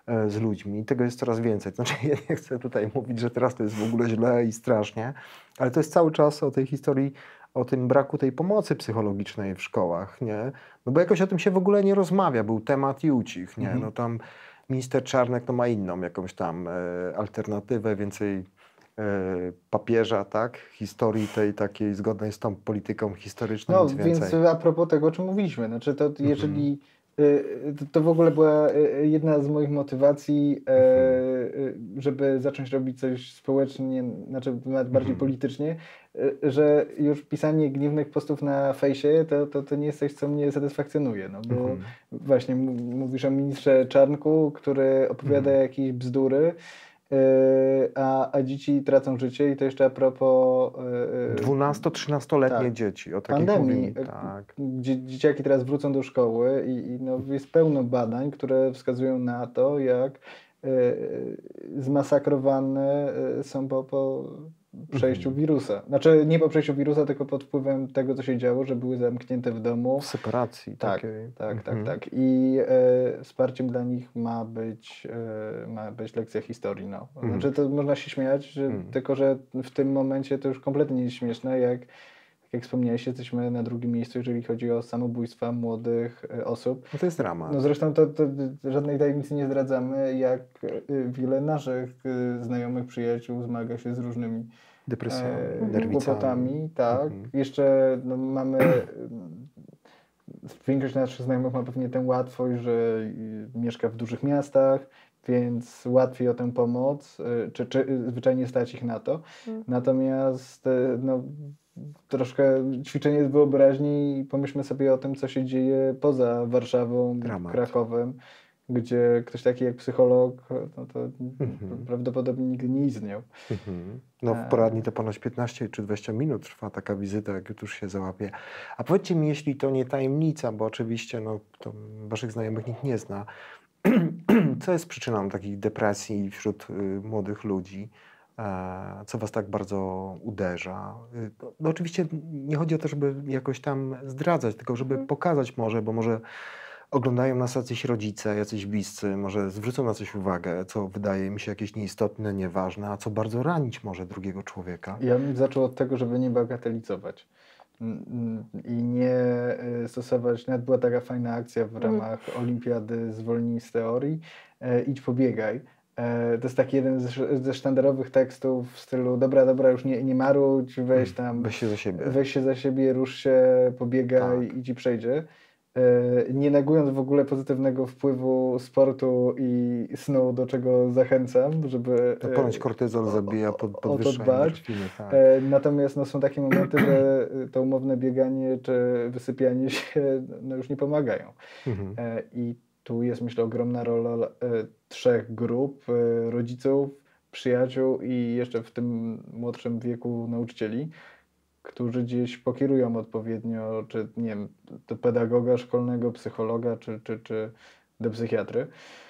e, z ludźmi. I tego jest coraz więcej. Znaczy, ja nie chcę tutaj mówić, że teraz to jest w ogóle źle i strasznie, ale to jest cały czas o tej historii, o tym braku tej pomocy psychologicznej w szkołach, nie? No bo jakoś o tym się w ogóle nie rozmawia. Był temat i ucich, nie? Mhm. No tam minister Czarnek to ma inną jakąś tam e, alternatywę, więcej papieża, tak? Historii tej takiej zgodnej z tą polityką historyczną. No, więc a propos tego, o czym mówiliśmy, znaczy to mhm. jeżeli to w ogóle była e, jedna z moich motywacji, e, mhm. żeby zacząć robić coś społecznie, znaczy nawet bardziej mhm. politycznie, że już pisanie gniewnych postów na fejsie to, to, to nie jest coś, co mnie satysfakcjonuje. No bo właśnie mówisz o ministrze Czarnku, który opowiada jakieś bzdury, a, a dzieci tracą życie i to jeszcze a propos... 12-13-letnie yy, tak, dzieci, o takich pandemii, tak. Gdzie dzieciaki teraz wrócą do szkoły i, i no jest pełno badań, które wskazują na to, jak zmasakrowane są po, po przejściu mhm. wirusa. Znaczy nie po przejściu wirusa, tylko pod wpływem tego, co się działo, że były zamknięte w domu. W separacji. Tak, takiej. tak, tak, mhm. tak. I e, wsparciem dla nich ma być, e, ma być lekcja historii. No. Mhm. Znaczy to można się śmiać, że, mhm. tylko że w tym momencie to już kompletnie nie jest śmieszne, jak tak jak wspomniałeś, jesteśmy na drugim miejscu, jeżeli chodzi o samobójstwa młodych e, osób. No to jest dramat. No zresztą to, to żadnej tajemnicy nie zdradzamy, jak e, wiele naszych e, znajomych, przyjaciół zmaga się z różnymi depresjami, e, kłopotami. Tak. Mhm. Jeszcze no, mamy większość naszych znajomych ma pewnie tę łatwość, że mieszka w dużych miastach, więc łatwiej o tę pomoc, czy, czy zwyczajnie stać ich na to. Mhm. Natomiast no, troszkę ćwiczenie z wyobraźni i pomyślmy sobie o tym, co się dzieje poza Warszawą, Dramat. Krakowem, gdzie ktoś taki jak psycholog, no to mhm. prawdopodobnie nigdy nie istniał. Mhm. No w e. poradni to ponoć 15 czy 20 minut trwa taka wizyta, jak już się załapie. A powiedzcie mi, jeśli to nie tajemnica, bo oczywiście no, to waszych znajomych nikt nie zna, co jest przyczyną takich depresji wśród y, młodych ludzi? E, co Was tak bardzo uderza. Y, no, oczywiście nie chodzi o to, żeby jakoś tam zdradzać, tylko żeby mhm. pokazać może, bo może oglądają nas jacyś rodzice, jacyś bliscy, może zwrócą na coś uwagę, co wydaje mi się jakieś nieistotne, nieważne, a co bardzo ranić może drugiego człowieka. Ja bym zaczął od tego, żeby nie bagatelizować i nie y, stosować, nawet była taka fajna akcja w mhm. ramach olimpiady zwolnij z teorii, e, idź pobiegaj. E, to jest taki jeden ze sztandarowych tekstów w stylu dobra, dobra, już nie, nie marudź, weź mm, tam, weź się za siebie, weź się za siebie rusz się, pobiegaj tak. i ci przejdzie. E, nie negując w ogóle pozytywnego wpływu sportu i snu, do czego zachęcam, żeby to ponoć kortyzol zabija pod, dbać. tak. Natomiast no, są takie momenty, że to umowne bieganie czy wysypianie się no, już nie pomagają. Mhm. I tu jest myślę ogromna rola trzech grup, rodziców, przyjaciół i jeszcze w tym młodszym wieku nauczycieli, którzy gdzieś pokierują odpowiednio, czy nie wiem, do pedagoga szkolnego, psychologa, czy, czy, czy do psychiatry.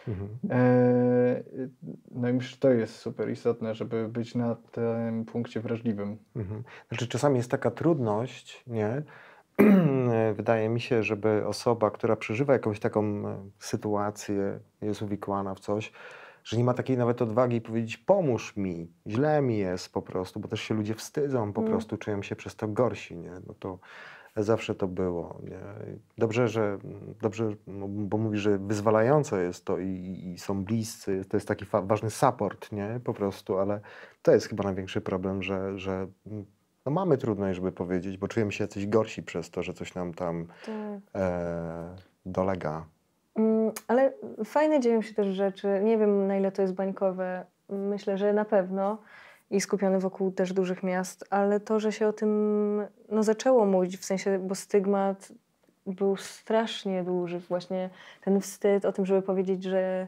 Mhm. E, no i myślę, że to jest super istotne, żeby być na tym punkcie wrażliwym. Mhm. Znaczy czasami jest taka trudność, nie? Wydaje mi się, żeby osoba, która przeżywa jakąś taką e, sytuację, jest uwikłana w coś, że nie ma takiej nawet odwagi powiedzieć pomóż mi, źle mi jest po prostu, bo też się ludzie wstydzą, po mm. prostu czują się przez to gorsi, nie? No to zawsze to było. Nie? Dobrze, że, dobrze, no, bo mówi, że wyzwalające jest to i, i są bliscy, to jest taki ważny support, nie? Po prostu, ale to jest chyba największy problem, że, że no mamy trudność, żeby powiedzieć, bo czujemy się jacyś gorsi przez to, że coś nam tam tak. e, dolega. Mm, ale fajne dzieją się też rzeczy. Nie wiem, na ile to jest bańkowe. Myślę, że na pewno i skupione wokół też dużych miast, ale to, że się o tym no, zaczęło mówić, w sensie, bo stygmat był strasznie duży, właśnie ten wstyd o tym, żeby powiedzieć, że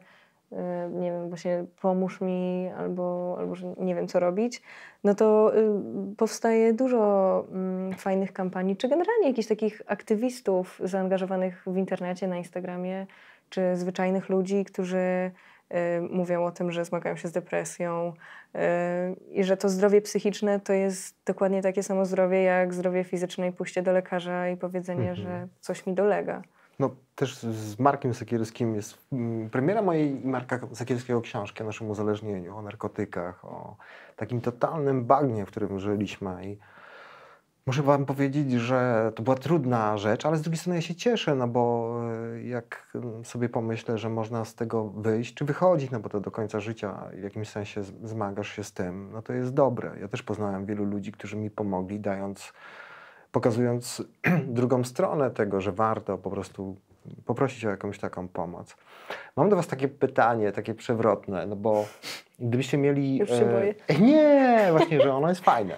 nie wiem, właśnie pomóż mi albo, albo że nie wiem, co robić, no to y, powstaje dużo mm, fajnych kampanii, czy generalnie jakichś takich aktywistów zaangażowanych w internecie, na Instagramie, czy zwyczajnych ludzi, którzy Y, mówią o tym, że zmagają się z depresją y, i że to zdrowie psychiczne to jest dokładnie takie samo zdrowie jak zdrowie fizyczne i pójście do lekarza i powiedzenie, mhm. że coś mi dolega. No też z Markiem Sekierskim jest mm, premiera mojej Marka Sekierskiego książki o naszym uzależnieniu, o narkotykach, o takim totalnym bagnie, w którym żyliśmy i Muszę Wam powiedzieć, że to była trudna rzecz, ale z drugiej strony ja się cieszę, no bo e, jak sobie pomyślę, że można z tego wyjść, czy wychodzić, no bo to do końca życia w jakimś sensie zmagasz się z tym, no to jest dobre. Ja też poznałem wielu ludzi, którzy mi pomogli, dając, pokazując drugą stronę tego, że warto po prostu poprosić o jakąś taką pomoc. Mam do Was takie pytanie, takie przewrotne, no bo gdybyście mieli... Już się e. Nie, właśnie, że ono jest fajne.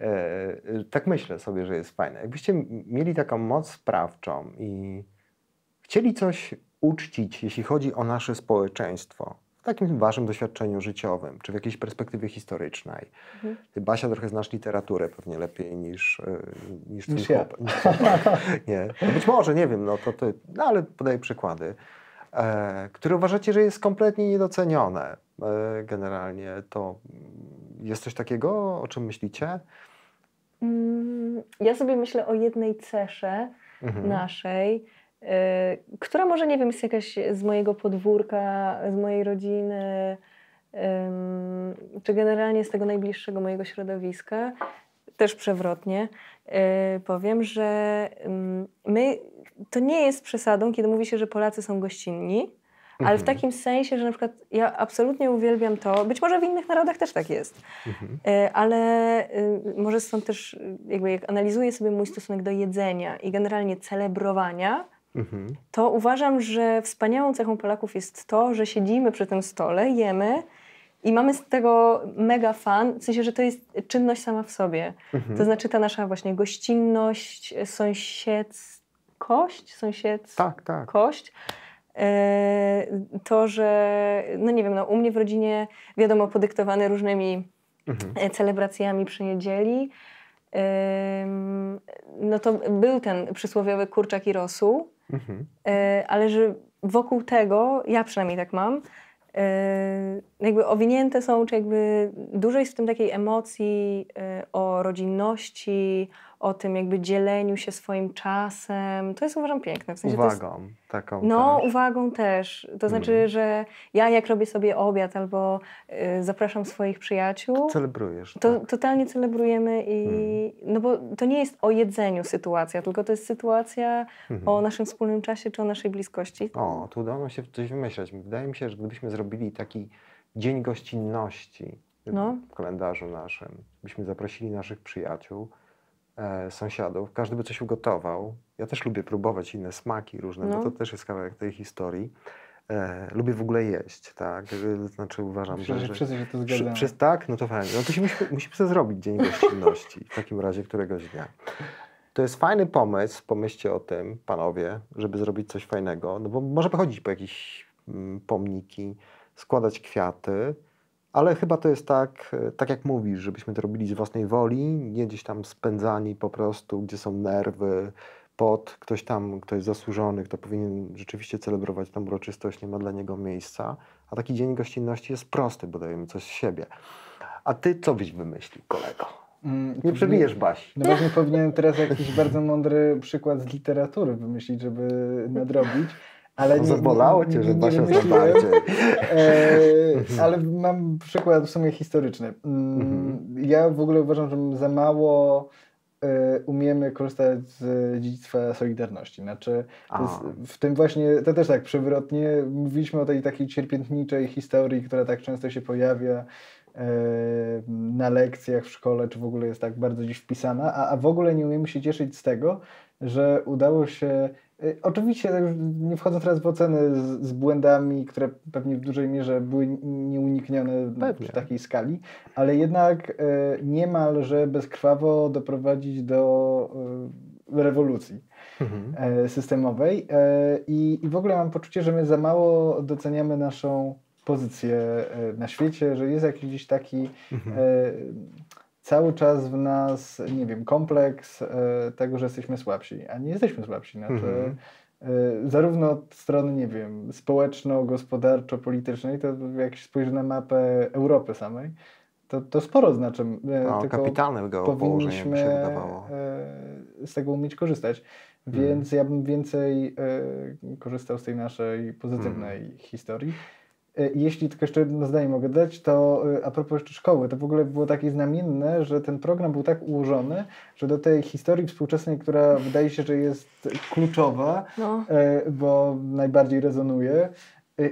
E, tak myślę sobie, że jest fajne. Jakbyście mieli taką moc sprawczą i chcieli coś uczcić, jeśli chodzi o nasze społeczeństwo, w takim waszym doświadczeniu życiowym, czy w jakiejś perspektywie historycznej. Mhm. Ty, Basia, trochę znasz literaturę pewnie lepiej niż, e, niż, niż ja. nie. No być może, nie wiem, no to, to no ale podaję przykłady, e, które uważacie, że jest kompletnie niedocenione e, generalnie. To jest coś takiego, o czym myślicie? Mm, ja sobie myślę o jednej cesze mhm. naszej, która może, nie wiem, jest jakaś z mojego podwórka, z mojej rodziny, czy generalnie z tego najbliższego mojego środowiska, też przewrotnie, y, powiem, że my, to nie jest przesadą, kiedy mówi się, że Polacy są gościnni, ale w mhm. takim sensie, że na przykład ja absolutnie uwielbiam to, być może w innych narodach też tak jest, mhm. y, ale może stąd też, jakby jak analizuję sobie mój stosunek do jedzenia i generalnie celebrowania, Mhm. to uważam, że wspaniałą cechą Polaków jest to, że siedzimy przy tym stole, jemy i mamy z tego mega fan, w sensie, że to jest czynność sama w sobie. Mhm. To znaczy ta nasza właśnie gościnność, sąsiedzkość, sąsiedzkość. Tak, tak. E, to, że, no nie wiem, no u mnie w rodzinie, wiadomo, podyktowane różnymi mhm. E, celebracjami przy niedzieli, no to był ten przysłowiowy kurczak i rosół, Mhm. E, ale że wokół tego, ja przynajmniej tak mam, e, jakby owinięte są, czy jakby dużo jest w tym takiej emocji e, o rodzinności, o tym jakby dzieleniu się swoim czasem. To jest uważam piękne. W sensie uwagą jest, taką No, też. uwagą też. To znaczy, mm. że ja jak robię sobie obiad albo y, zapraszam swoich przyjaciół. To celebrujesz. To tak. totalnie celebrujemy i mm. no bo to nie jest o jedzeniu sytuacja, tylko to jest sytuacja mm. o naszym wspólnym czasie czy o naszej bliskości. O, tu udało się coś wymyśleć. Wydaje mi się, że gdybyśmy zrobili taki dzień gościnności no. w kalendarzu naszym, byśmy zaprosili naszych przyjaciół, sąsiadów, każdy by coś ugotował. Ja też lubię próbować inne smaki różne, no. bo to też jest kawałek tej historii. E, lubię w ogóle jeść, tak? E, znaczy uważam, Myślę, że... Wszyscy się to zgadzamy. Przy, tak? No to fajnie. No to się musimy, musimy sobie zrobić dzień gościnności w takim razie któregoś dnia. To jest fajny pomysł, pomyślcie o tym, panowie, żeby zrobić coś fajnego, no bo może pochodzić po jakieś mm, pomniki, składać kwiaty, ale chyba to jest tak, e, tak jak mówisz, żebyśmy to robili z własnej woli, nie gdzieś tam spędzani po prostu, gdzie są nerwy, pot, ktoś tam, ktoś zasłużony, kto powinien rzeczywiście celebrować tę uroczystość, nie ma dla niego miejsca. A taki dzień gościnności jest prosty, bo dajemy coś z siebie. A ty co byś wymyślił, kolego? Mm, nie przebijesz Basi. No właśnie powinienem teraz jakiś bardzo mądry przykład z literatury wymyślić, żeby nadrobić. Ale no, nie, zabolało cię, że Basia zna bardziej. E, ale mam przykład w sumie historyczny. Mm. Ja w ogóle uważam, że za mało e, umiemy korzystać z dziedzictwa Solidarności. Znaczy, w tym właśnie, to też tak przewrotnie, mówiliśmy o tej takiej cierpiętniczej historii, która tak często się pojawia e, na lekcjach w szkole, czy w ogóle jest tak bardzo dziś wpisana, a, a w ogóle nie umiemy się cieszyć z tego, że udało się oczywiście, już nie wchodzę teraz w oceny z, z, błędami, które pewnie w dużej mierze były nieuniknione pewnie. przy takiej skali, ale jednak y, niemalże bezkrwawo doprowadzić do y, rewolucji mhm. E, systemowej. E, I, I w ogóle mam poczucie, że my za mało doceniamy naszą pozycję e, na świecie, że jest jakiś taki. Mhm cały czas w nas, nie wiem, kompleks e, tego, że jesteśmy słabsi, a nie jesteśmy słabsi. Znaczy, mhm. e, zarówno od strony, nie wiem, społeczno-gospodarczo-politycznej, to jak się spojrzy na mapę Europy samej, to, to sporo znaczy. No, tylko kapitalne powinniśmy się wydawało. z tego umieć korzystać. Więc mhm. ja bym więcej korzystał z tej naszej pozytywnej mhm. historii. E, jeśli tylko jeszcze jedno zdanie mogę dać, to e, a propos jeszcze szkoły, to w ogóle było takie znamienne, że ten program był tak ułożony, że do tej historii współczesnej, która wydaje się, że jest kluczowa, no. E, bo najbardziej rezonuje,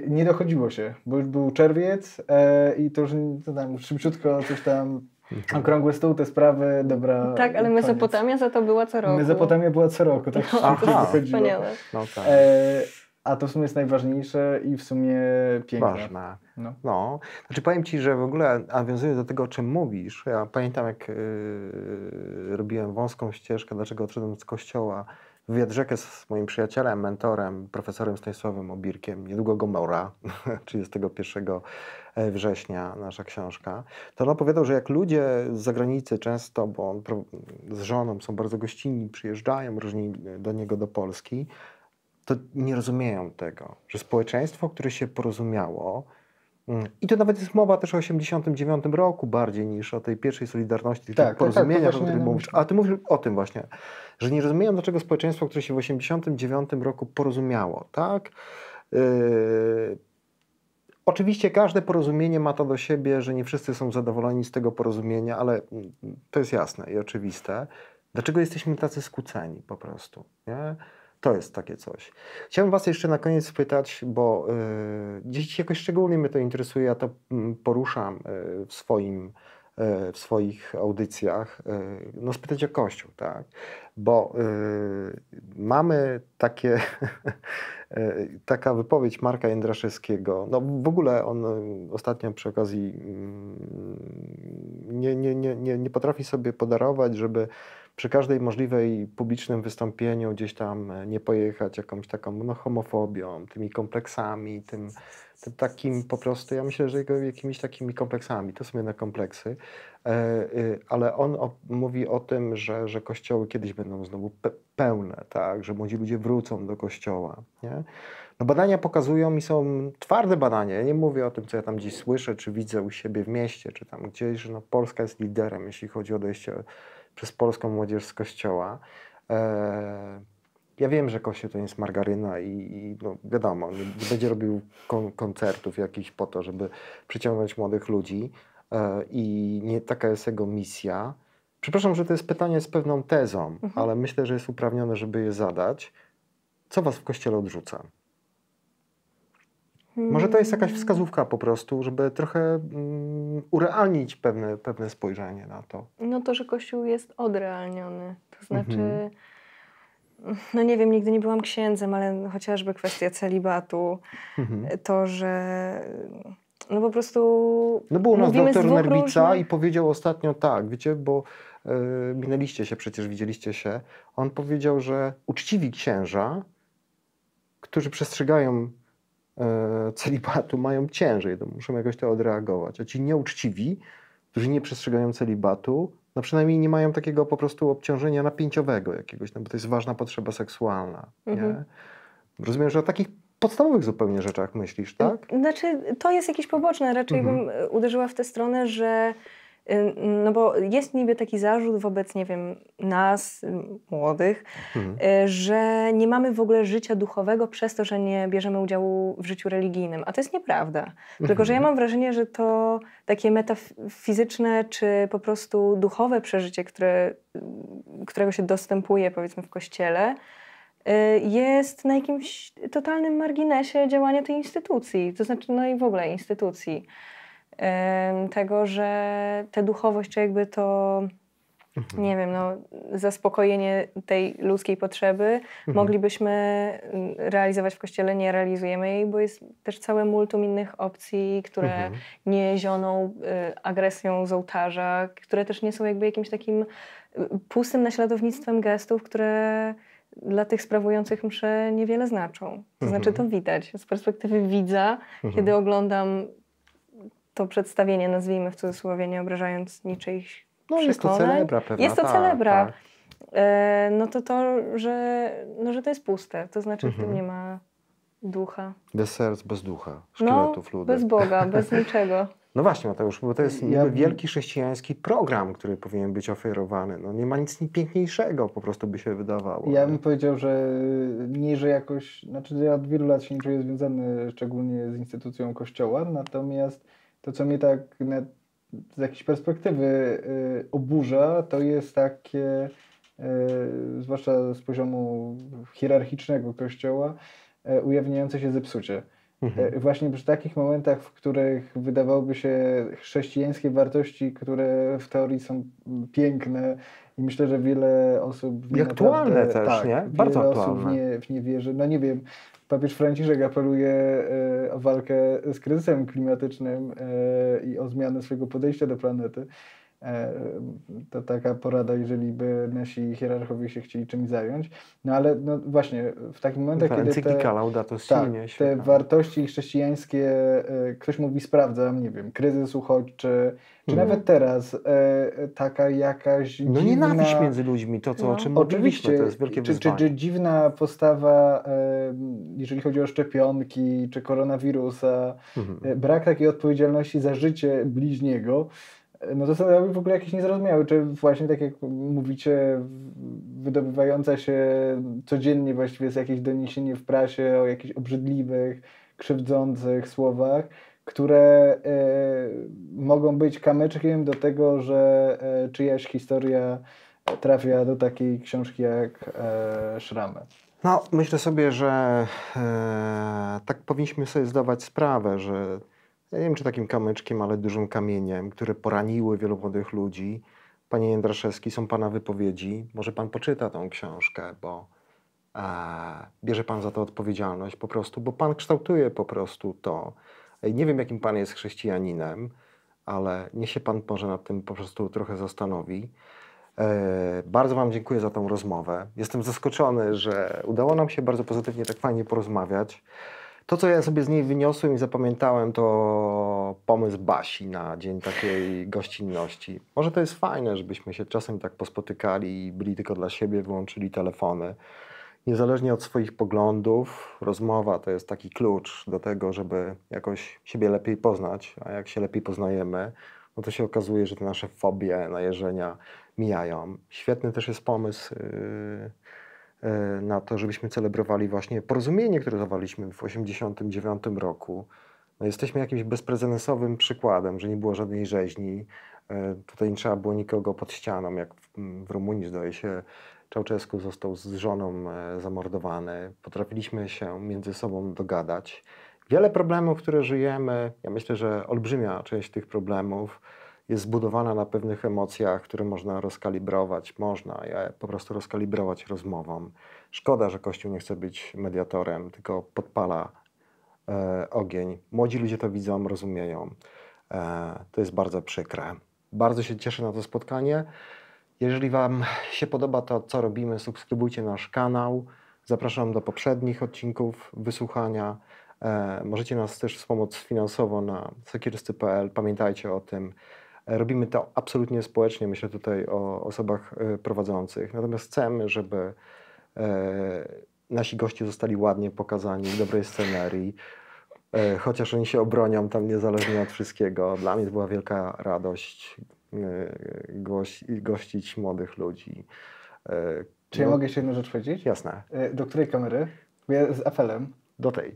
nie dochodziło się, bo już był czerwiec i to już to tam, szybciutko coś tam mhm. Okrągły stół, te sprawy, dobra. Tak, ale Mezopotamia za to była co roku. Mezopotamia była co roku, tak no, Aha. Wspaniałe. No, tak. E, a to w sumie jest najważniejsze i w sumie piękne. Ważne. No. no. Znaczy powiem Ci, że w ogóle nawiązując do tego, o czym mówisz, ja pamiętam jak yy, robiłem wąską ścieżkę, dlaczego odszedłem z kościoła, wywiad rzekę z moim przyjacielem, mentorem, profesorem Stanisławem Obirkiem, niedługo Gomora, 31 e, września nasza książka, to on opowiadał, że jak ludzie z zagranicy często, bo on z żoną są bardzo gościnni, przyjeżdżają różni do niego do Polski, to nie rozumieją tego, że społeczeństwo, które się porozumiało, mm, i to nawet jest mowa też o 1989 roku bardziej niż o tej pierwszej Solidarności, tak, porozumienia, tak, tak, o którym mówisz. A ty mówisz o tym właśnie, że nie rozumieją, dlaczego społeczeństwo, które się w 1989 roku porozumiało, tak? Yy, oczywiście każde porozumienie ma to do siebie, że nie wszyscy są zadowoleni z tego porozumienia, ale mm, to jest jasne i oczywiste. Dlaczego jesteśmy tacy skłóceni po prostu, nie? To jest takie coś. Chciałbym Was jeszcze na koniec spytać, bo y, gdzieś jakoś szczególnie mnie to interesuje, ja to mm, poruszam y, w swoim y, w swoich audycjach, no spytać o Kościół, tak? Bo mamy takie, taka wypowiedź Marka Jędraszewskiego, no w ogóle on ostatnio przy okazji mm, nie, nie, nie, nie, nie potrafi sobie podarować, żeby przy każdej możliwej publicznym wystąpieniu gdzieś tam e, nie pojechać jakąś taką no, homofobią, tymi kompleksami, tym, tym takim po prostu, ja myślę, że jego jakimiś takimi kompleksami, to są jednak kompleksy, e, e, ale on o, mówi o tym, że, że kościoły kiedyś będą znowu pe pełne, tak, że młodzi ludzie wrócą do kościoła, nie? No badania pokazują i są twarde badania. Ja nie mówię o tym, co ja tam gdzieś słyszę, czy widzę u siebie w mieście, czy tam gdzieś, że no Polska jest liderem, jeśli chodzi o dojście przez polską młodzież z kościoła. E, ja wiem, że Kościół to jest margaryna i, i no, wiadomo, nie, nie będzie robił kon, koncertów jakichś po to, żeby przyciągnąć młodych ludzi e, i nie taka jest jego misja. Przepraszam, że to jest pytanie z pewną tezą, mhm. ale myślę, że jest uprawnione, żeby je zadać. Co was w Kościele odrzuca? Może to jest jakaś wskazówka po prostu, żeby trochę um, urealnić pewne, pewne spojrzenie na to. No to, że Kościół jest odrealniony. To znaczy, mhm. no nie wiem, nigdy nie byłam księdzem, ale chociażby kwestia celibatu, mhm. to, że no po prostu. No był u nas doktor Nerwica różnych... i powiedział ostatnio tak, wiecie, bo yy, minęliście się, przecież widzieliście się. On powiedział, że uczciwi księża, którzy przestrzegają celibatu mają ciężej, to muszą jakoś to odreagować. A ci nieuczciwi, którzy nie przestrzegają celibatu, no przynajmniej nie mają takiego po prostu obciążenia napięciowego jakiegoś, no bo to jest ważna potrzeba seksualna. Mhm. Rozumiem, że o takich podstawowych zupełnie rzeczach myślisz, tak? Znaczy, to jest jakieś poboczne. Raczej mhm. bym uderzyła w tę stronę, że no bo jest niby taki zarzut wobec, nie wiem, nas, młodych, mhm. Y, że nie mamy w ogóle życia duchowego przez to, że nie bierzemy udziału w życiu religijnym. A to jest nieprawda. Mhm. Tylko, że ja mam wrażenie, że to takie metafizyczne czy po prostu duchowe przeżycie, które, którego się dostępuje powiedzmy w kościele, y, jest na jakimś totalnym marginesie działania tej instytucji, to znaczy no i w ogóle instytucji tego, że tę duchowość, czy jakby to, mhm. nie wiem, no, zaspokojenie tej ludzkiej potrzeby mhm. moglibyśmy mm, realizować w kościele, nie realizujemy jej, bo jest też całe multum innych opcji, które mhm. nie zioną y, agresją z ołtarza, które też nie są jakby jakimś takim y, pustym naśladownictwem gestów, które dla tych sprawujących mszę niewiele znaczą. To znaczy to widać z perspektywy widza, kiedy oglądam to przedstawienie, nazwijmy w cudzysłowie, nie obrażając niczyich no, przekonań. jest to celebra pewna. Jest to tak, celebra. Tak. E, no to to, że, no, że to jest puste. To znaczy mhm. w tym mhm. nie ma ducha. Bez serc, bez ducha, szkieletów no, ludzi. bez Boga, bez niczego. No właśnie Mateusz, bo to jest ja... wielki chrześcijański program, który powinien być oferowany. No nie ma nic piękniejszego, po prostu by się wydawało. Ja bym powiedział, że nie, że jakoś, znaczy ja od wielu lat się nie czuję związany szczególnie z instytucją kościoła, natomiast to, co mnie tak z jakiejś perspektywy y, oburza, to jest takie, y, zwłaszcza z poziomu hierarchicznego kościoła, y, ujawniające się zepsucie. Mhm. Właśnie przy takich momentach, w których wydawałoby się chrześcijańskie wartości, które w teorii są piękne i myślę, że wiele osób I aktualne naprawdę, też, tak, nie? Bardzo wiele aktualne. osób w nie, w nie wierzy. No nie wiem, papież Franciszek apeluje e, o walkę z kryzysem klimatycznym e, i o zmianę swojego podejścia do planety. E, to taka porada, jeżeli by nasi hierarchowie się chcieli czymś zająć. No ale no właśnie w takim momentach, Ta kiedy te, Laudato tak, te wartości chrześcijańskie, e, ktoś mówi sprawdzam, nie wiem, kryzys uchodźczy, czy mhm. nawet teraz e, taka jakaś No dziwna, nienawiść między ludźmi, to co, no, o czym oczywiście, to jest wielkie czy, czy, czy, dziwna postawa, jeżeli chodzi o szczepionki, czy koronawirusa, mhm. brak takiej odpowiedzialności za życie bliźniego, no to są w ogóle jakieś niezrozumiałe, czy właśnie tak jak mówicie, wydobywająca się codziennie właściwie jest jakieś doniesienie w prasie o jakichś obrzydliwych, krzywdzących słowach, które e, mogą być kamyczkiem do tego, że e, czyjaś historia trafia do takiej książki jak e, Szramy. No, myślę sobie, że e, tak powinniśmy sobie zdawać sprawę, że ja nie wiem czy takim kamyczkiem, ale dużym kamieniem, które poraniły wielu młodych ludzi. Panie Jędraszewski, są Pana wypowiedzi. Może Pan poczyta tą książkę, bo e, bierze Pan za to odpowiedzialność po prostu, bo Pan kształtuje po prostu to. Nie wiem, jakim Pan jest chrześcijaninem, ale niech się Pan może nad tym po prostu trochę zastanowi. E, bardzo Wam dziękuję za tą rozmowę. Jestem zaskoczony, że udało nam się bardzo pozytywnie, tak fajnie porozmawiać. To, co ja sobie z niej wyniosłem i zapamiętałem, to pomysł Basi na dzień takiej gościnności. Może to jest fajne, żebyśmy się czasem tak pospotykali i byli tylko dla siebie, wyłączyli telefony. Niezależnie od swoich poglądów, rozmowa to jest taki klucz do tego, żeby jakoś siebie lepiej poznać, a jak się lepiej poznajemy, no to się okazuje, że te nasze fobie, najeżenia mijają. Świetny też jest pomysł na to, żebyśmy celebrowali właśnie porozumienie, które zawarliśmy w 1989 roku. No jesteśmy jakimś bezprecedensowym przykładem, że nie było żadnej rzeźni. Tutaj nie trzeba było nikogo pod ścianą, jak w Rumunii zdaje się Czałczesku został z żoną e, zamordowany. Potrafiliśmy się między sobą dogadać. Wiele problemów, które żyjemy, ja myślę, że olbrzymia część tych problemów jest zbudowana na pewnych emocjach, które można rozkalibrować. Można je po prostu rozkalibrować rozmową. Szkoda, że Kościół nie chce być mediatorem, tylko podpala e, ogień. Młodzi ludzie to widzą, rozumieją. E, to jest bardzo przykre. Bardzo się cieszę na to spotkanie. Jeżeli Wam się podoba to, co robimy, subskrybujcie nasz kanał. Zapraszam do poprzednich odcinków wysłuchania. E, możecie nas też wspomóc finansowo na sekiersty.pl. Pamiętajcie o tym. Robimy to absolutnie społecznie, myślę tutaj o osobach e, prowadzących. Natomiast chcemy, żeby e, nasi goście zostali ładnie pokazani w dobrej scenerii, e, chociaż oni się obronią tam niezależnie od wszystkiego. Dla mnie to była wielka radość goś, gościć młodych ludzi. Czy no, ja mogę jeszcze jedną rzecz powiedzieć? Jasne. Do której kamery? Ja z apelem. Do tej.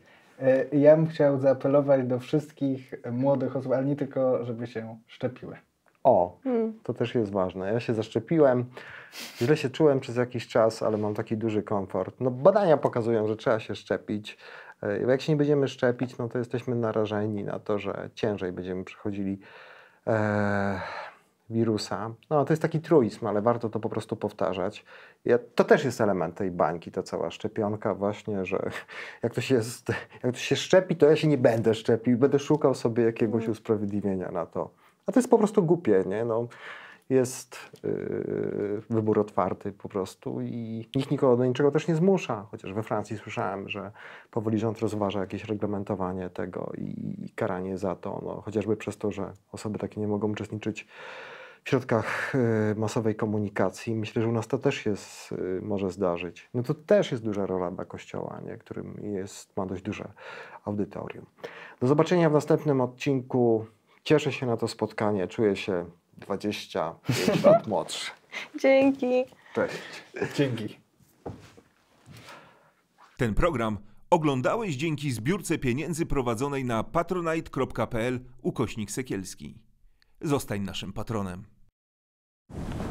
Ja bym chciał zaapelować do wszystkich młodych osób, ale nie tylko, żeby się szczepiły. O, hmm. to też jest ważne. Ja się zaszczepiłem. Źle się czułem przez jakiś czas, ale mam taki duży komfort. No, badania pokazują, że trzeba się szczepić. Jak się nie będziemy szczepić, no to jesteśmy narażeni na to, że ciężej będziemy przechodzili e, wirusa. No, to jest taki truizm, ale warto to po prostu powtarzać. Ja, to też jest element tej bańki, ta cała szczepionka właśnie, że jak to, się, jak to się szczepi, to ja się nie będę szczepił, będę szukał sobie jakiegoś mm. usprawiedliwienia na to. A to jest po prostu głupie, nie? No, jest yy, wybór otwarty po prostu i nikt nikogo do niczego też nie zmusza. Chociaż we Francji słyszałem, że powoli rząd rozważa jakieś reglamentowanie tego i, i karanie za to, no, chociażby przez to, że osoby takie nie mogą uczestniczyć w środkach y, masowej komunikacji. Myślę, że u nas to też jest, y, może zdarzyć. No to też jest duża rola dla Kościoła, nie? którym jest, ma dość duże audytorium. Do zobaczenia w następnym odcinku. Cieszę się na to spotkanie. Czuję się 25 lat młodszy. Dzięki. Cześć. Dzięki. Ten program oglądałeś dzięki zbiórce pieniędzy prowadzonej na patronite.pl ukośnik Sekielski. Zostań naszym patronem. you